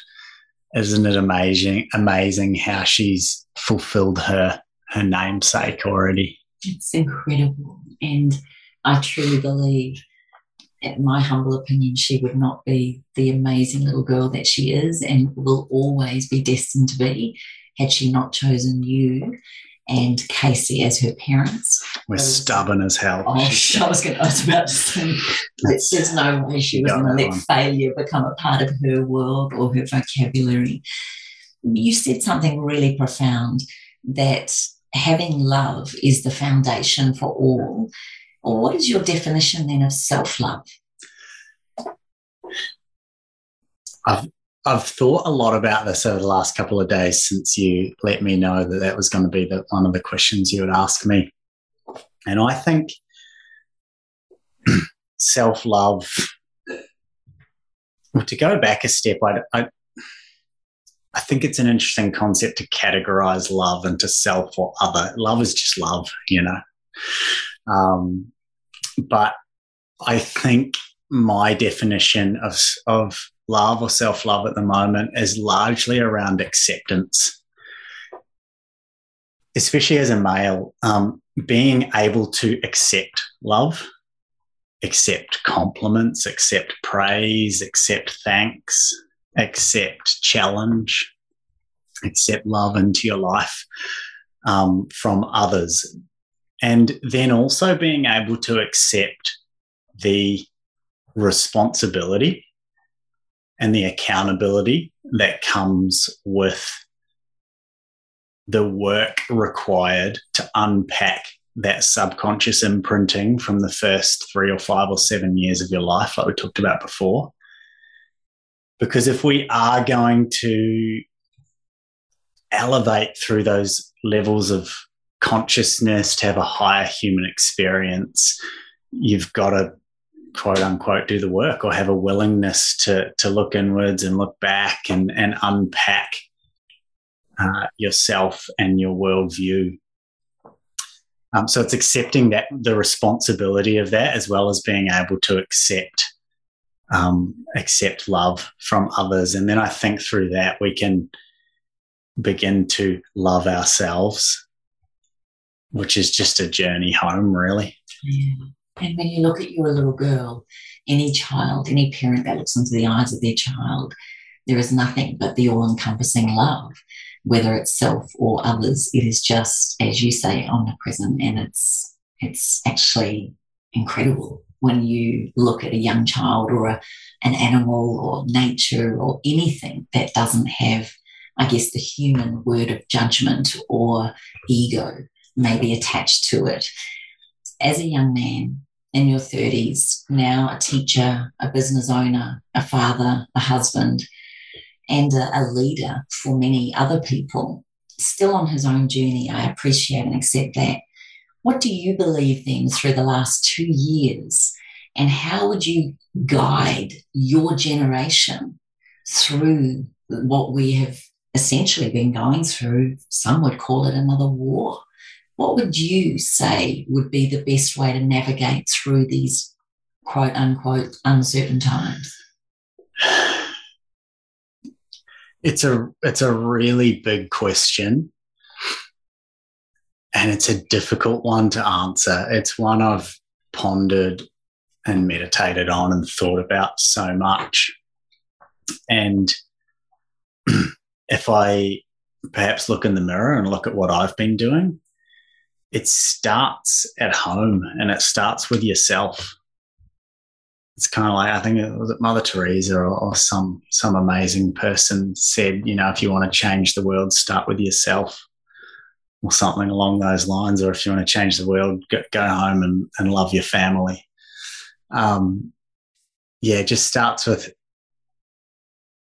Isn't it amazing? Amazing how she's fulfilled her her namesake already.
It's incredible, and I truly believe in my humble opinion, she would not be the amazing little girl that she is and will always be destined to be had she not chosen you and Casey as her parents.
We're stubborn as hell.
Oh, I was, gonna, I was about to say, there's no way she was going to let one. failure become a part of her world or her vocabulary. You said something really profound that having love is the foundation for all or what is your definition then of self love?
I've I've thought a lot about this over the last couple of days since you let me know that that was going to be the, one of the questions you would ask me. And I think self love, well, to go back a step, I, I, I think it's an interesting concept to categorize love into self or other. Love is just love, you know. Um, but I think my definition of, of love or self love at the moment is largely around acceptance. Especially as a male, um, being able to accept love, accept compliments, accept praise, accept thanks, accept challenge, accept love into your life um, from others. And then also being able to accept the responsibility and the accountability that comes with the work required to unpack that subconscious imprinting from the first three or five or seven years of your life, like we talked about before. Because if we are going to elevate through those levels of consciousness to have a higher human experience, you've got to quote unquote do the work or have a willingness to to look inwards and look back and and unpack uh, yourself and your worldview. Um, so it's accepting that the responsibility of that as well as being able to accept um, accept love from others, and then I think through that we can begin to love ourselves, which is just a journey home, really.
Yeah. And when you look at your little girl, any child, any parent that looks into the eyes of their child, there is nothing but the all encompassing love, whether it's self or others. It is just, as you say, omnipresent and it's it's actually incredible when you look at a young child or a, an animal or nature or anything that doesn't have, I guess, the human word of judgment or ego maybe attached to it. As a young man, in your 30s, now a teacher, a business owner, a father, a husband, and a, a, leader for many other people, still on his own journey. I appreciate and accept that. What do you believe then through the last two years? And how would you guide your generation through what we have essentially been going through? Some would call it another war. What would you say would be the best way to navigate through these quote unquote uncertain times?
It's a it's a really big question. And it's a difficult one to answer. It's one I've pondered and meditated on and thought about so much. And if I perhaps look in the mirror and look at what I've been doing, it starts at home and it starts with yourself. It's kind of like I think it was Mother Teresa or, or some some amazing person said, you know, if you want to change the world, start with yourself, or something along those lines. Or if you want to change the world, go, go home and, and love your family. Um, yeah, it just starts with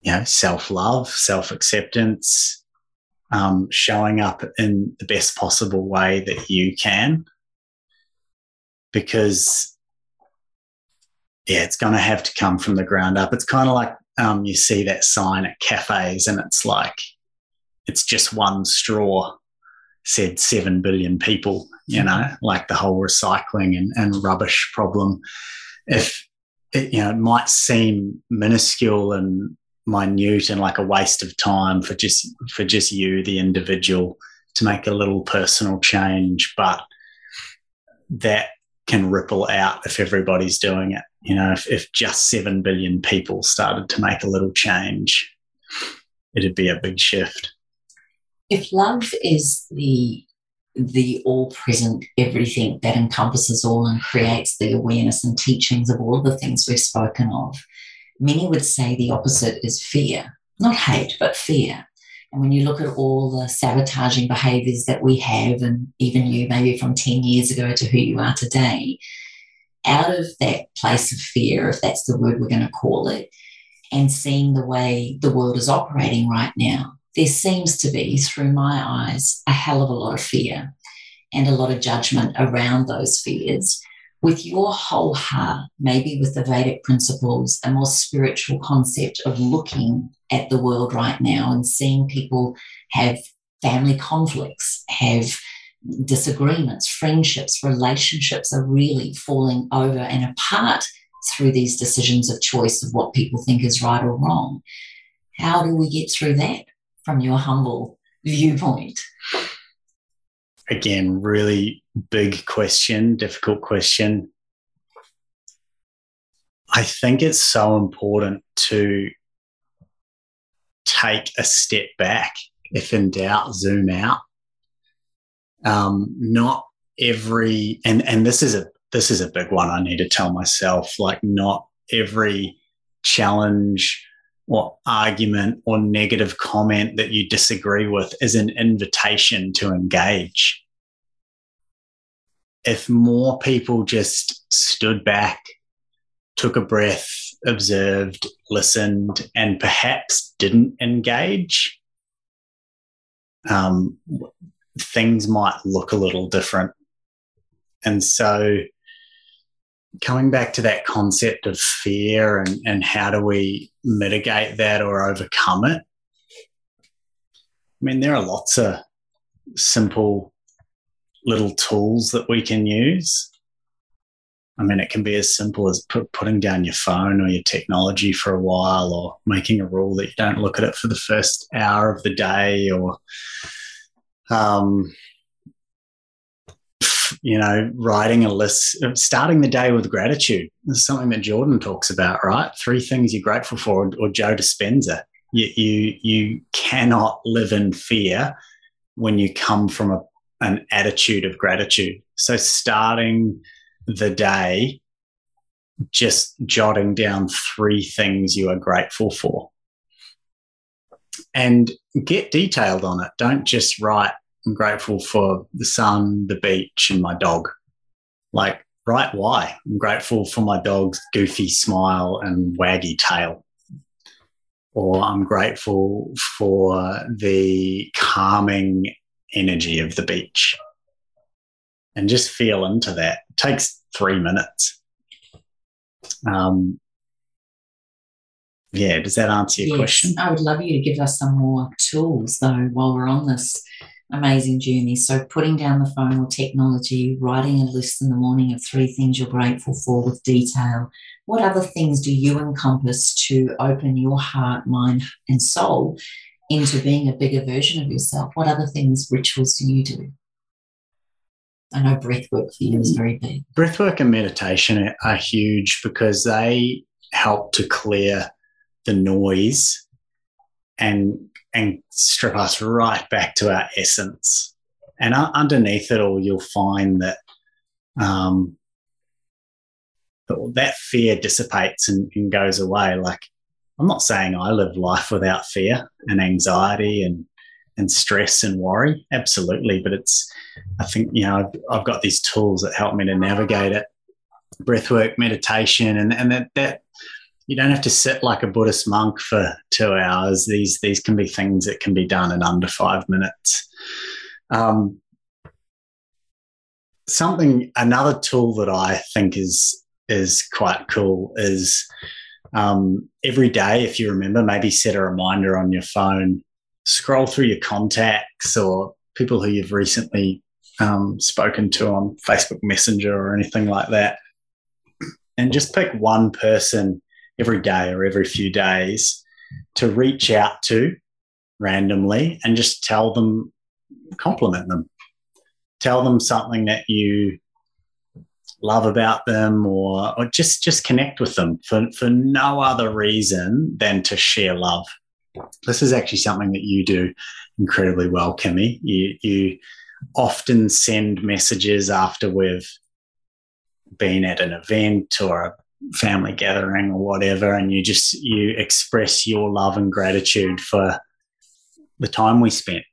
you know self love, self acceptance, um, showing up in the best possible way that you can. Because, yeah, it's going to have to come from the ground up. It's kind of like um, you see that sign at cafes and it's like, it's just one straw said 7 billion people, you know, like the whole recycling and, and rubbish problem. If it, you know, it might seem minuscule and minute and like a waste of time for just for just you the individual to make a little personal change but that can ripple out if everybody's doing it. You know if, if just 7 billion people started to make a little change it'd be a big shift.
If love is the the all present everything that encompasses all and creates the awareness and teachings of all the things we've spoken of Many would say the opposite is fear, not hate, but fear. And when you look at all the sabotaging behaviors that we have, and even you, maybe from 10 years ago to who you are today, out of that place of fear, if that's the word we're going to call it, and seeing the way the world is operating right now, there seems to be, through my eyes, a hell of a lot of fear and a lot of judgment around those fears. With your whole heart, maybe with the Vedic principles, a more spiritual concept of looking at the world right now and seeing people have family conflicts, have disagreements, friendships, relationships are really falling over and apart through these decisions of choice of what people think is right or wrong. How do we get through that from your humble viewpoint?
Again, really big question, difficult question. I think it's so important to take a step back. If in doubt, zoom out. Um, not every and and this is a this is a big one I need to tell myself. Like, not every challenge or argument or negative comment that you disagree with is an invitation to engage. If more people just stood back, took a breath, observed, listened, and perhaps didn't engage, um, things might look a little different. And so coming back to that concept of fear and, and how do we mitigate that or overcome it? I mean, there are lots of simple little tools that we can use. I mean, it can be as simple as put, putting down your phone or your technology for a while, or making a rule that you don't look at it for the first hour of the day, or um, you know, writing a list, starting the day with gratitude. This is something that Jordan talks about, right? Three things you're grateful for, or Joe Dispenza. You, you, you cannot live in fear when you come from a, an attitude of gratitude. So starting the day, just jotting down three things you are grateful for and get detailed on it. Don't just write I'm grateful for the sun, the beach, and my dog. Like, right why? I'm grateful for my dog's goofy smile and waggy tail. Or I'm grateful for the calming energy of the beach. And just feel into that. It takes three minutes. Um, yeah, does that answer your yes, question?
I would love you to give us some more tools, though, while we're on this amazing journey. So, putting down the phone or technology, writing a list in the morning of three things you're grateful for with detail. What other things do you encompass to open your heart, mind, and soul into being a bigger version of yourself? What other things, rituals do you do? I know breath work for you is very big.
Breathwork and meditation are huge because they help to clear the noise and and strip us right back to our essence. And underneath it all, you'll find that um, that fear dissipates and, and goes away. Like, I'm not saying I live life without fear and anxiety and and stress and worry. Absolutely, but it's I think you know I've, I've got these tools that help me to navigate it. Breathwork, meditation, and and that that you don't have to sit like a Buddhist monk for two hours. These these can be things that can be done in under five minutes. Um, something another tool that I think is is quite cool is um, every day, if you remember, maybe set a reminder on your phone, scroll through your contacts or people who you've recently um, spoken to on Facebook Messenger or anything like that, and just pick one person every day or every few days to reach out to randomly and just tell them, compliment them, tell them something that you love about them or, or just just connect with them for, for no other reason than to share love. This is actually something that you do incredibly well, Kimmy. You you often send messages after we've been at an event or a family gathering or whatever, and you just you express your love and gratitude for the time we spent.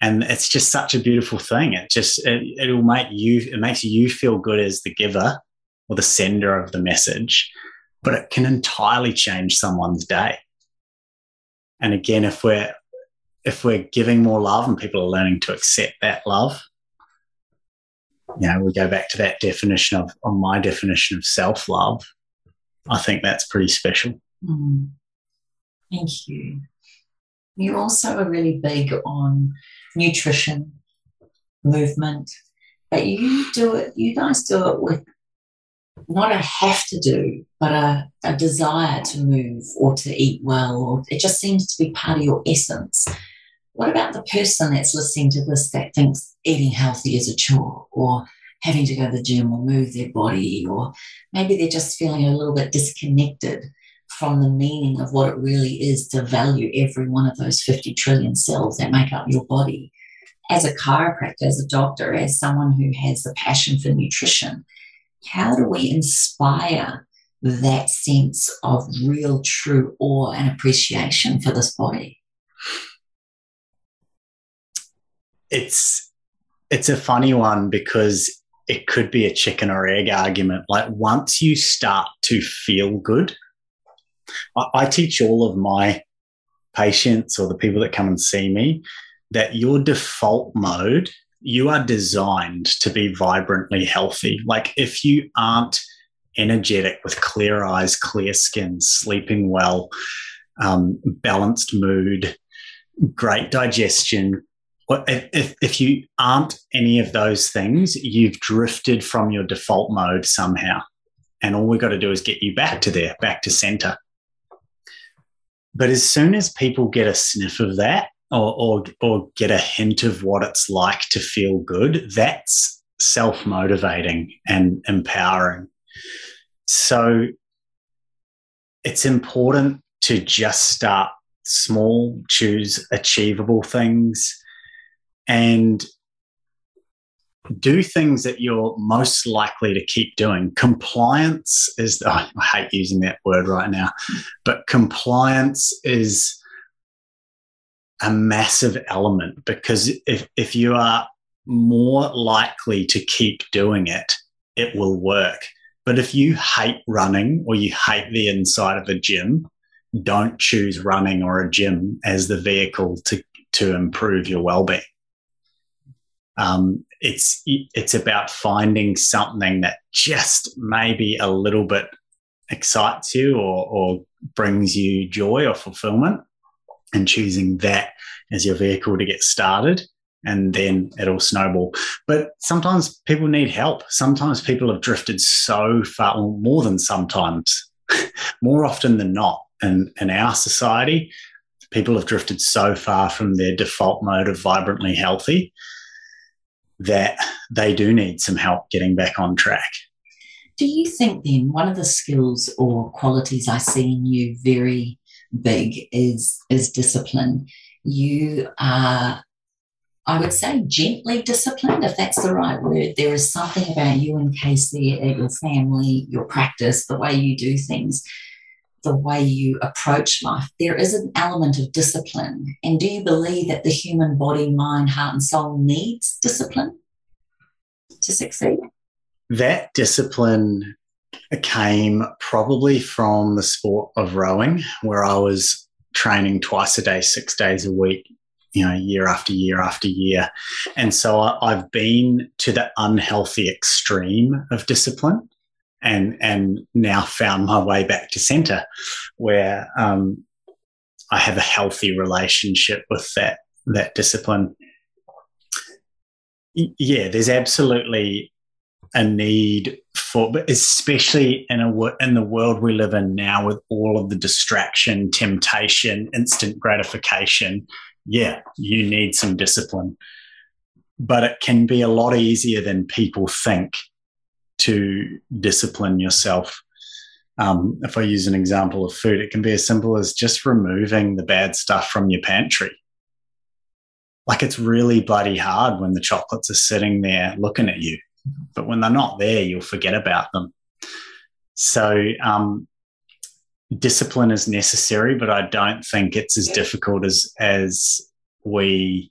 And it's just such a beautiful thing. It just it, it'll make you it makes you feel good as the giver or the sender of the message. but it can entirely change someone's day. And again, if we're if we're giving more love and people are learning to accept that love, you know, we go back to that definition of, on my definition of self love. I think that's pretty special.
Mm. Thank you. You also are really big on nutrition, movement, but you do it, you guys do it with not a have to do, but a, a desire to move or to eat well, or it just seems to be part of your essence. What about the person that's listening to this that thinks eating healthy is a chore or having to go to the gym or move their body, or maybe they're just feeling a little bit disconnected from the meaning of what it really is to value every one of those 50 trillion cells that make up your body. As a chiropractor, as a doctor, as someone who has the passion for nutrition, how do we inspire that sense of real, true awe and appreciation for this body?
It's it's a funny one because it could be a chicken or egg argument. Like once you start to feel good, I, I teach all of my patients or the people that come and see me that your default mode you are designed to be vibrantly healthy. Like if you aren't energetic with clear eyes, clear skin, sleeping well, um, balanced mood, great digestion. If, if you aren't any of those things, you've drifted from your default mode somehow. And all we've got to do is get you back to there, back to center. But as soon as people get a sniff of that, or, or, or get a hint of what it's like to feel good, that's self motivating and empowering. So it's important to just start small, choose achievable things, and do things that you're most likely to keep doing. Compliance is, oh, I hate using that word right now, but compliance is a massive element because if, if you are more likely to keep doing it, it will work. But if you hate running or you hate the inside of a gym, don't choose running or a gym as the vehicle to, to improve your well-being. Um, it's it's about finding something that just maybe a little bit excites you or, or brings you joy or fulfillment, and choosing that as your vehicle to get started and then it'll snowball. But sometimes people need help. Sometimes people have drifted so far, or more than sometimes, more often than not. In, in our society, people have drifted so far from their default mode of vibrantly healthy that they do need some help getting back on track.
Do you think then one of the skills or qualities I see in you very big is is discipline. You are, I would say, gently disciplined, if that's the right word. There is something about you and Casey, your family, your practice, the way you do things, the way you approach life. There is an element of discipline. And do you believe that the human body, mind, heart, and soul needs discipline to succeed?
That discipline came probably from the sport of rowing, where I was training twice a day, six days a week, you know, year after year after year. And so I, have been to the unhealthy extreme of discipline and, and now found my way back to center where um, I have a healthy relationship with that, that discipline. Yeah, there's absolutely a need for, but especially in a in the world we live in now, with all of the distraction, temptation, instant gratification. Yeah, you need some discipline, but it can be a lot easier than people think to discipline yourself. Um, if I use an example of food, it can be as simple as just removing the bad stuff from your pantry. Like it's really bloody hard when the chocolates are sitting there looking at you but when they're not there, you'll forget about them. So, um, discipline is necessary, but I don't think it's as difficult as as we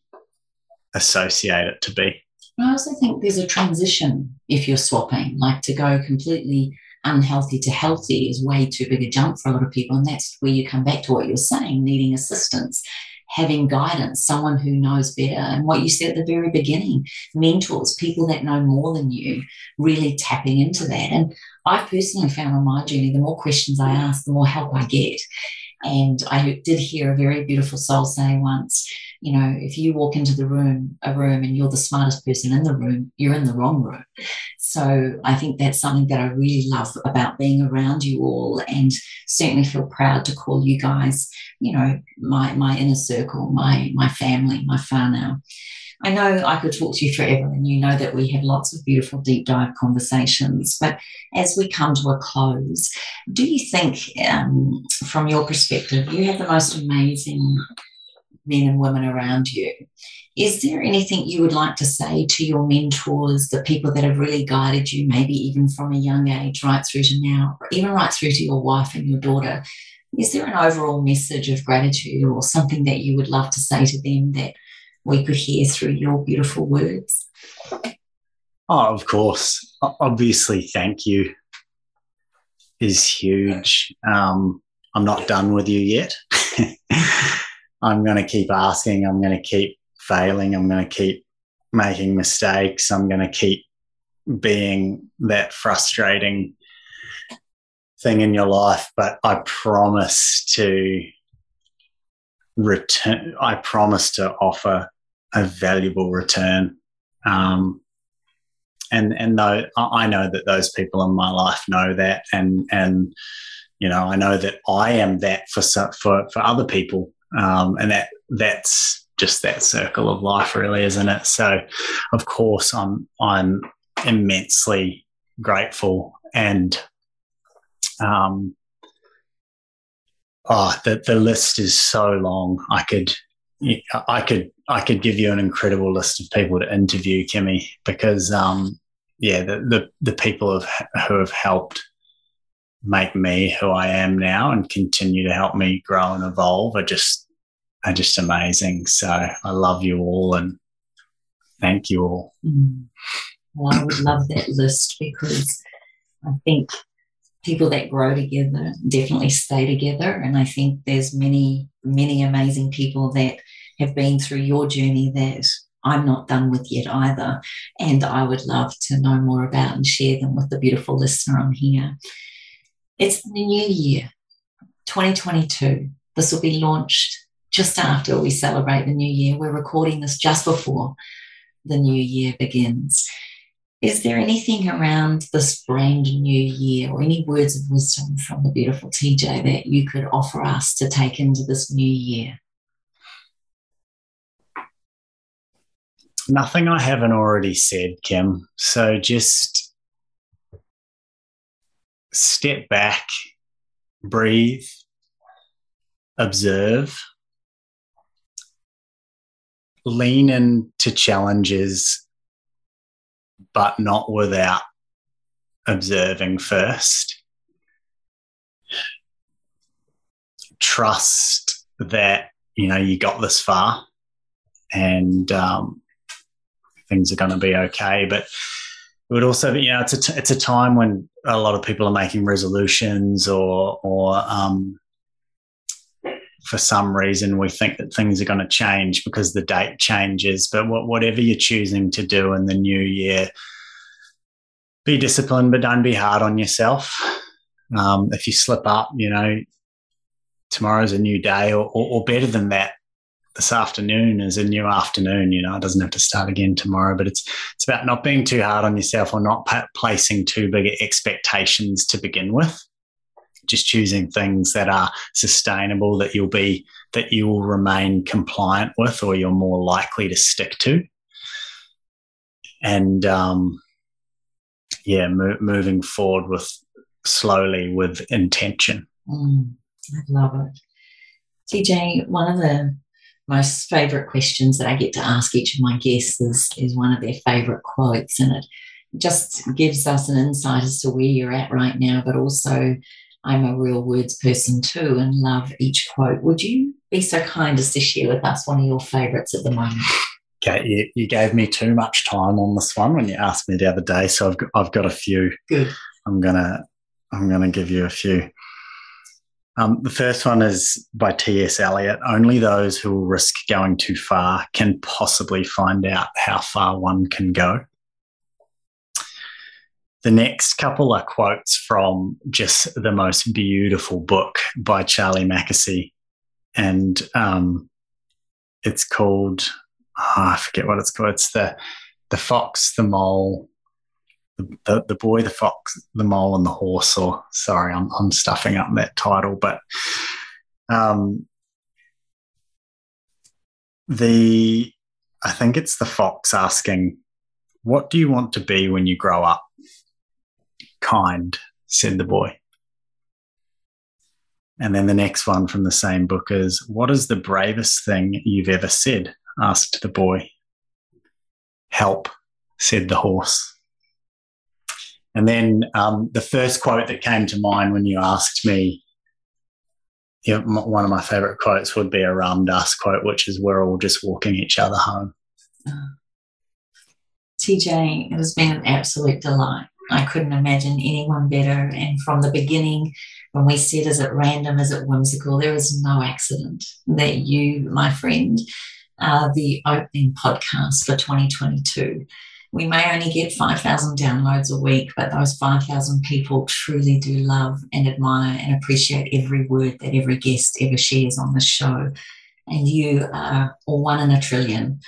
associate it to be.
I also think there's a transition if you're swapping, like to go completely unhealthy to healthy is way too big a jump for a lot of people. And that's where you come back to what you're saying needing assistance, having guidance, someone who knows better. And what you said at the very beginning mentors, people that know more than you, really tapping into that. And I've personally found on my journey, the more questions I ask, the more help I get. And I did hear a very beautiful soul say once, you know, if you walk into the room, a room, and you're the smartest person in the room, you're in the wrong room. So I think that's something that I really love about being around you all, and certainly feel proud to call you guys, you know, my my inner circle, my my family, my whānau. I know I could talk to you forever, and you know that we have lots of beautiful deep dive conversations. But as we come to a close, do you think, um, from your perspective, you have the most amazing men and women around you. Is there anything you would like to say to your mentors, the people that have really guided you, maybe even from a young age right through to now, or even right through to your wife and your daughter? Is there an overall message of gratitude or something that you would love to say to them that we could hear through your beautiful words?
Oh, of course. Obviously, thank you is huge. Um, I'm not done with you yet. I'm going to keep asking. I'm going to keep failing. I'm going to keep making mistakes. I'm going to keep being that frustrating thing in your life. But I promise to return, I promise to offer a valuable return. Um, and and though I know that those people in my life know that, and and you know I know that I am that for for for other people um, and that that's just that circle of life, really, isn't it? So, of course, I'm I'm immensely grateful and um, oh, the the list is so long. I could I could I could give you an incredible list of people to interview, Kimmy, because um, yeah, the, the the people have, who have helped make me who I am now and continue to help me grow and evolve are just are just amazing. So I love you all and thank you all.
Mm. Well, I would love that list because I think people that grow together definitely stay together. And I think there's many, many amazing people that have been through your journey that I'm not done with yet either. And I would love to know more about and share them with the beautiful listener on here. It's the new year, 2022. This will be launched just after we celebrate the new year. We're recording this just before the new year begins. Is there anything around this brand new year or any words of wisdom from the beautiful TJ that you could offer us to take into this new year?
Nothing I haven't already said, Kim. So just step back, breathe, observe lean into challenges, but not without observing first. Trust that you know you got this far, and um, things are going to be okay. But it would also be, you know, it's a t- it's a time when a lot of people are making resolutions or or um, for some reason we think that things are going to change because the date changes. But whatever you're choosing to do in the new year, be disciplined, but don't be hard on yourself. Um, if you slip up, you know, tomorrow's a new day, or, or, or, better than that, this afternoon is a new afternoon. You know, it doesn't have to start again tomorrow. But it's it's about not being too hard on yourself or not placing too big expectations to begin with just choosing things that are sustainable that you'll be that you will remain compliant with or you're more likely to stick to. And um, yeah mo- moving forward with slowly with intention.
Mm, i love it. Tj one of the most favorite questions that i get to ask each of my guests is, is one of their favorite quotes and it just gives us an insight as to where you're at right now but also I'm a real words person too and love each quote. Would you be so kind as to share with us one of your favourites at the moment?
Okay, you, you, gave me too much time on this one when you asked me the other day, so I've got, I've got a few.
Good.
I'm gonna I'm going to give you a few. Um, the first one is by T.S. Eliot. Only those who will risk going too far can possibly find out how far one can go. The next couple are quotes from just the most beautiful book by Charlie Mackesy. And um, it's called, oh, I forget what it's called. It's the, the Fox, the Mole, the, the boy, the fox, the mole, and the horse. Or sorry, I'm I'm stuffing up that title, but um, the I think it's the fox asking, "What do you want to be when you grow up?" Kind, said the boy. And then the next one from the same book is, What is the bravest thing you've ever said? asked the boy. Help, said the horse. And then um, the first quote that came to mind when you asked me, you know, one of my favorite quotes would be a Ram Dass quote, which is We're all just walking each other home.
TJ, it has been an absolute delight. I couldn't imagine anyone better. And from the beginning, when we said, is it random, is it whimsical, there is no accident that you, my friend, are the opening podcast for 2022 we may only get 5,000 downloads a week, but those 5,000 people truly do love and admire and appreciate every word that every guest ever shares on the show. And you are one in a trillion.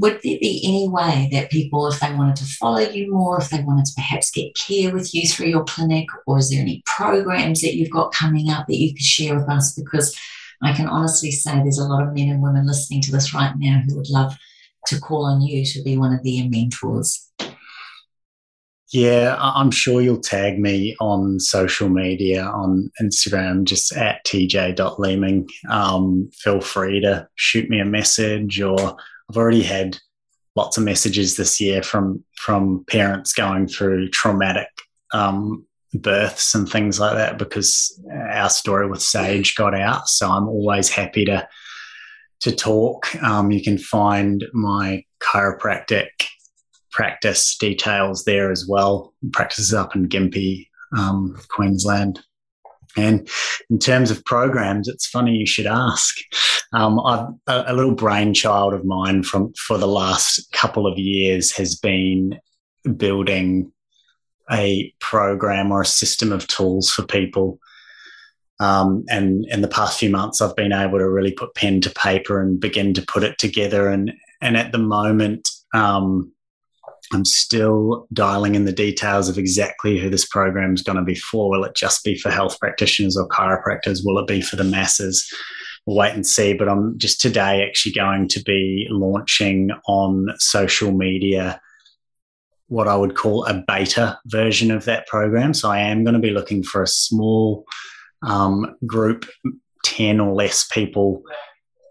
Would there be any way that people, if they wanted to follow you more, if they wanted to perhaps get care with you through your clinic, or is there any programs that you've got coming up that you could share with us? Because I can honestly say there's a lot of men and women listening to this right now who would love to call on you to be one of their mentors?
Yeah, I'm sure you'll tag me on social media on Instagram, just at tj.leeming. Um, feel free to shoot me a message, or I've already had lots of messages this year from from parents going through traumatic um, births and things like that because our story with Sage got out. So I'm always happy to to talk. Um, you can find my chiropractic practice details there as well. Practices up in Gympie, um, Queensland. And in terms of programs, it's funny you should ask. Um, a, a, little brainchild of mine from for the last couple of years has been building a program or a system of tools for people um, and in the past few months, I've been able to really put pen to paper and begin to put it together. And and at the moment, um, I'm still dialing in the details of exactly who this program is going to be for. Will it just be for health practitioners or chiropractors? Will it be for the masses? We'll wait and see. But I'm just today actually going to be launching on social media what I would call a beta version of that program. So I am going to be looking for a small um, group 10 or less people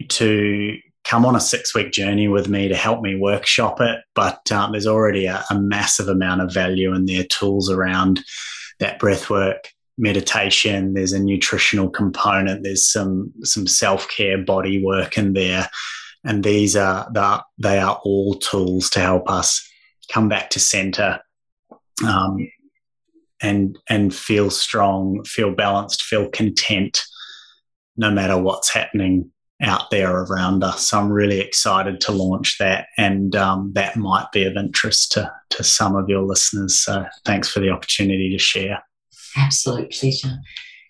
to come on a six week journey with me to help me workshop it. But um, there's already a, a, massive amount of value in their tools around that breath work, meditation. There's a nutritional component. There's some some self care body work in there, and these are the, they are all tools to help us come back to center. Um, and and feel strong, feel balanced, feel content, no matter what's happening out there around us. So I'm really excited to launch that, and um, that might be of interest to to some of your listeners. So thanks for the opportunity to share.
Absolute pleasure.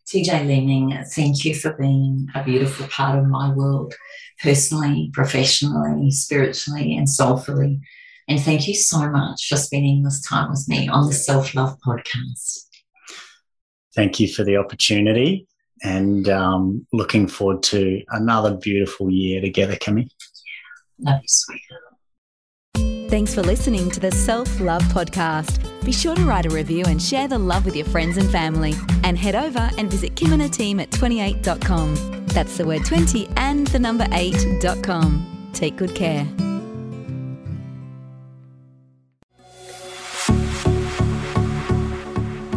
TJ Leeming, thank you for being a beautiful part of my world, personally, professionally, spiritually, and soulfully. And thank you so much for spending this time with me on the Self Love podcast.
Thank you for the opportunity and um, looking forward to another beautiful year together, Kimmy.
Love you, sweetheart.
Thanks for listening to the Self Love Podcast. Be sure to write a review and share the love with your friends and family. And head over and visit Kim and her team at 28.com. That's the word 20 and the number 8.com. Take good care.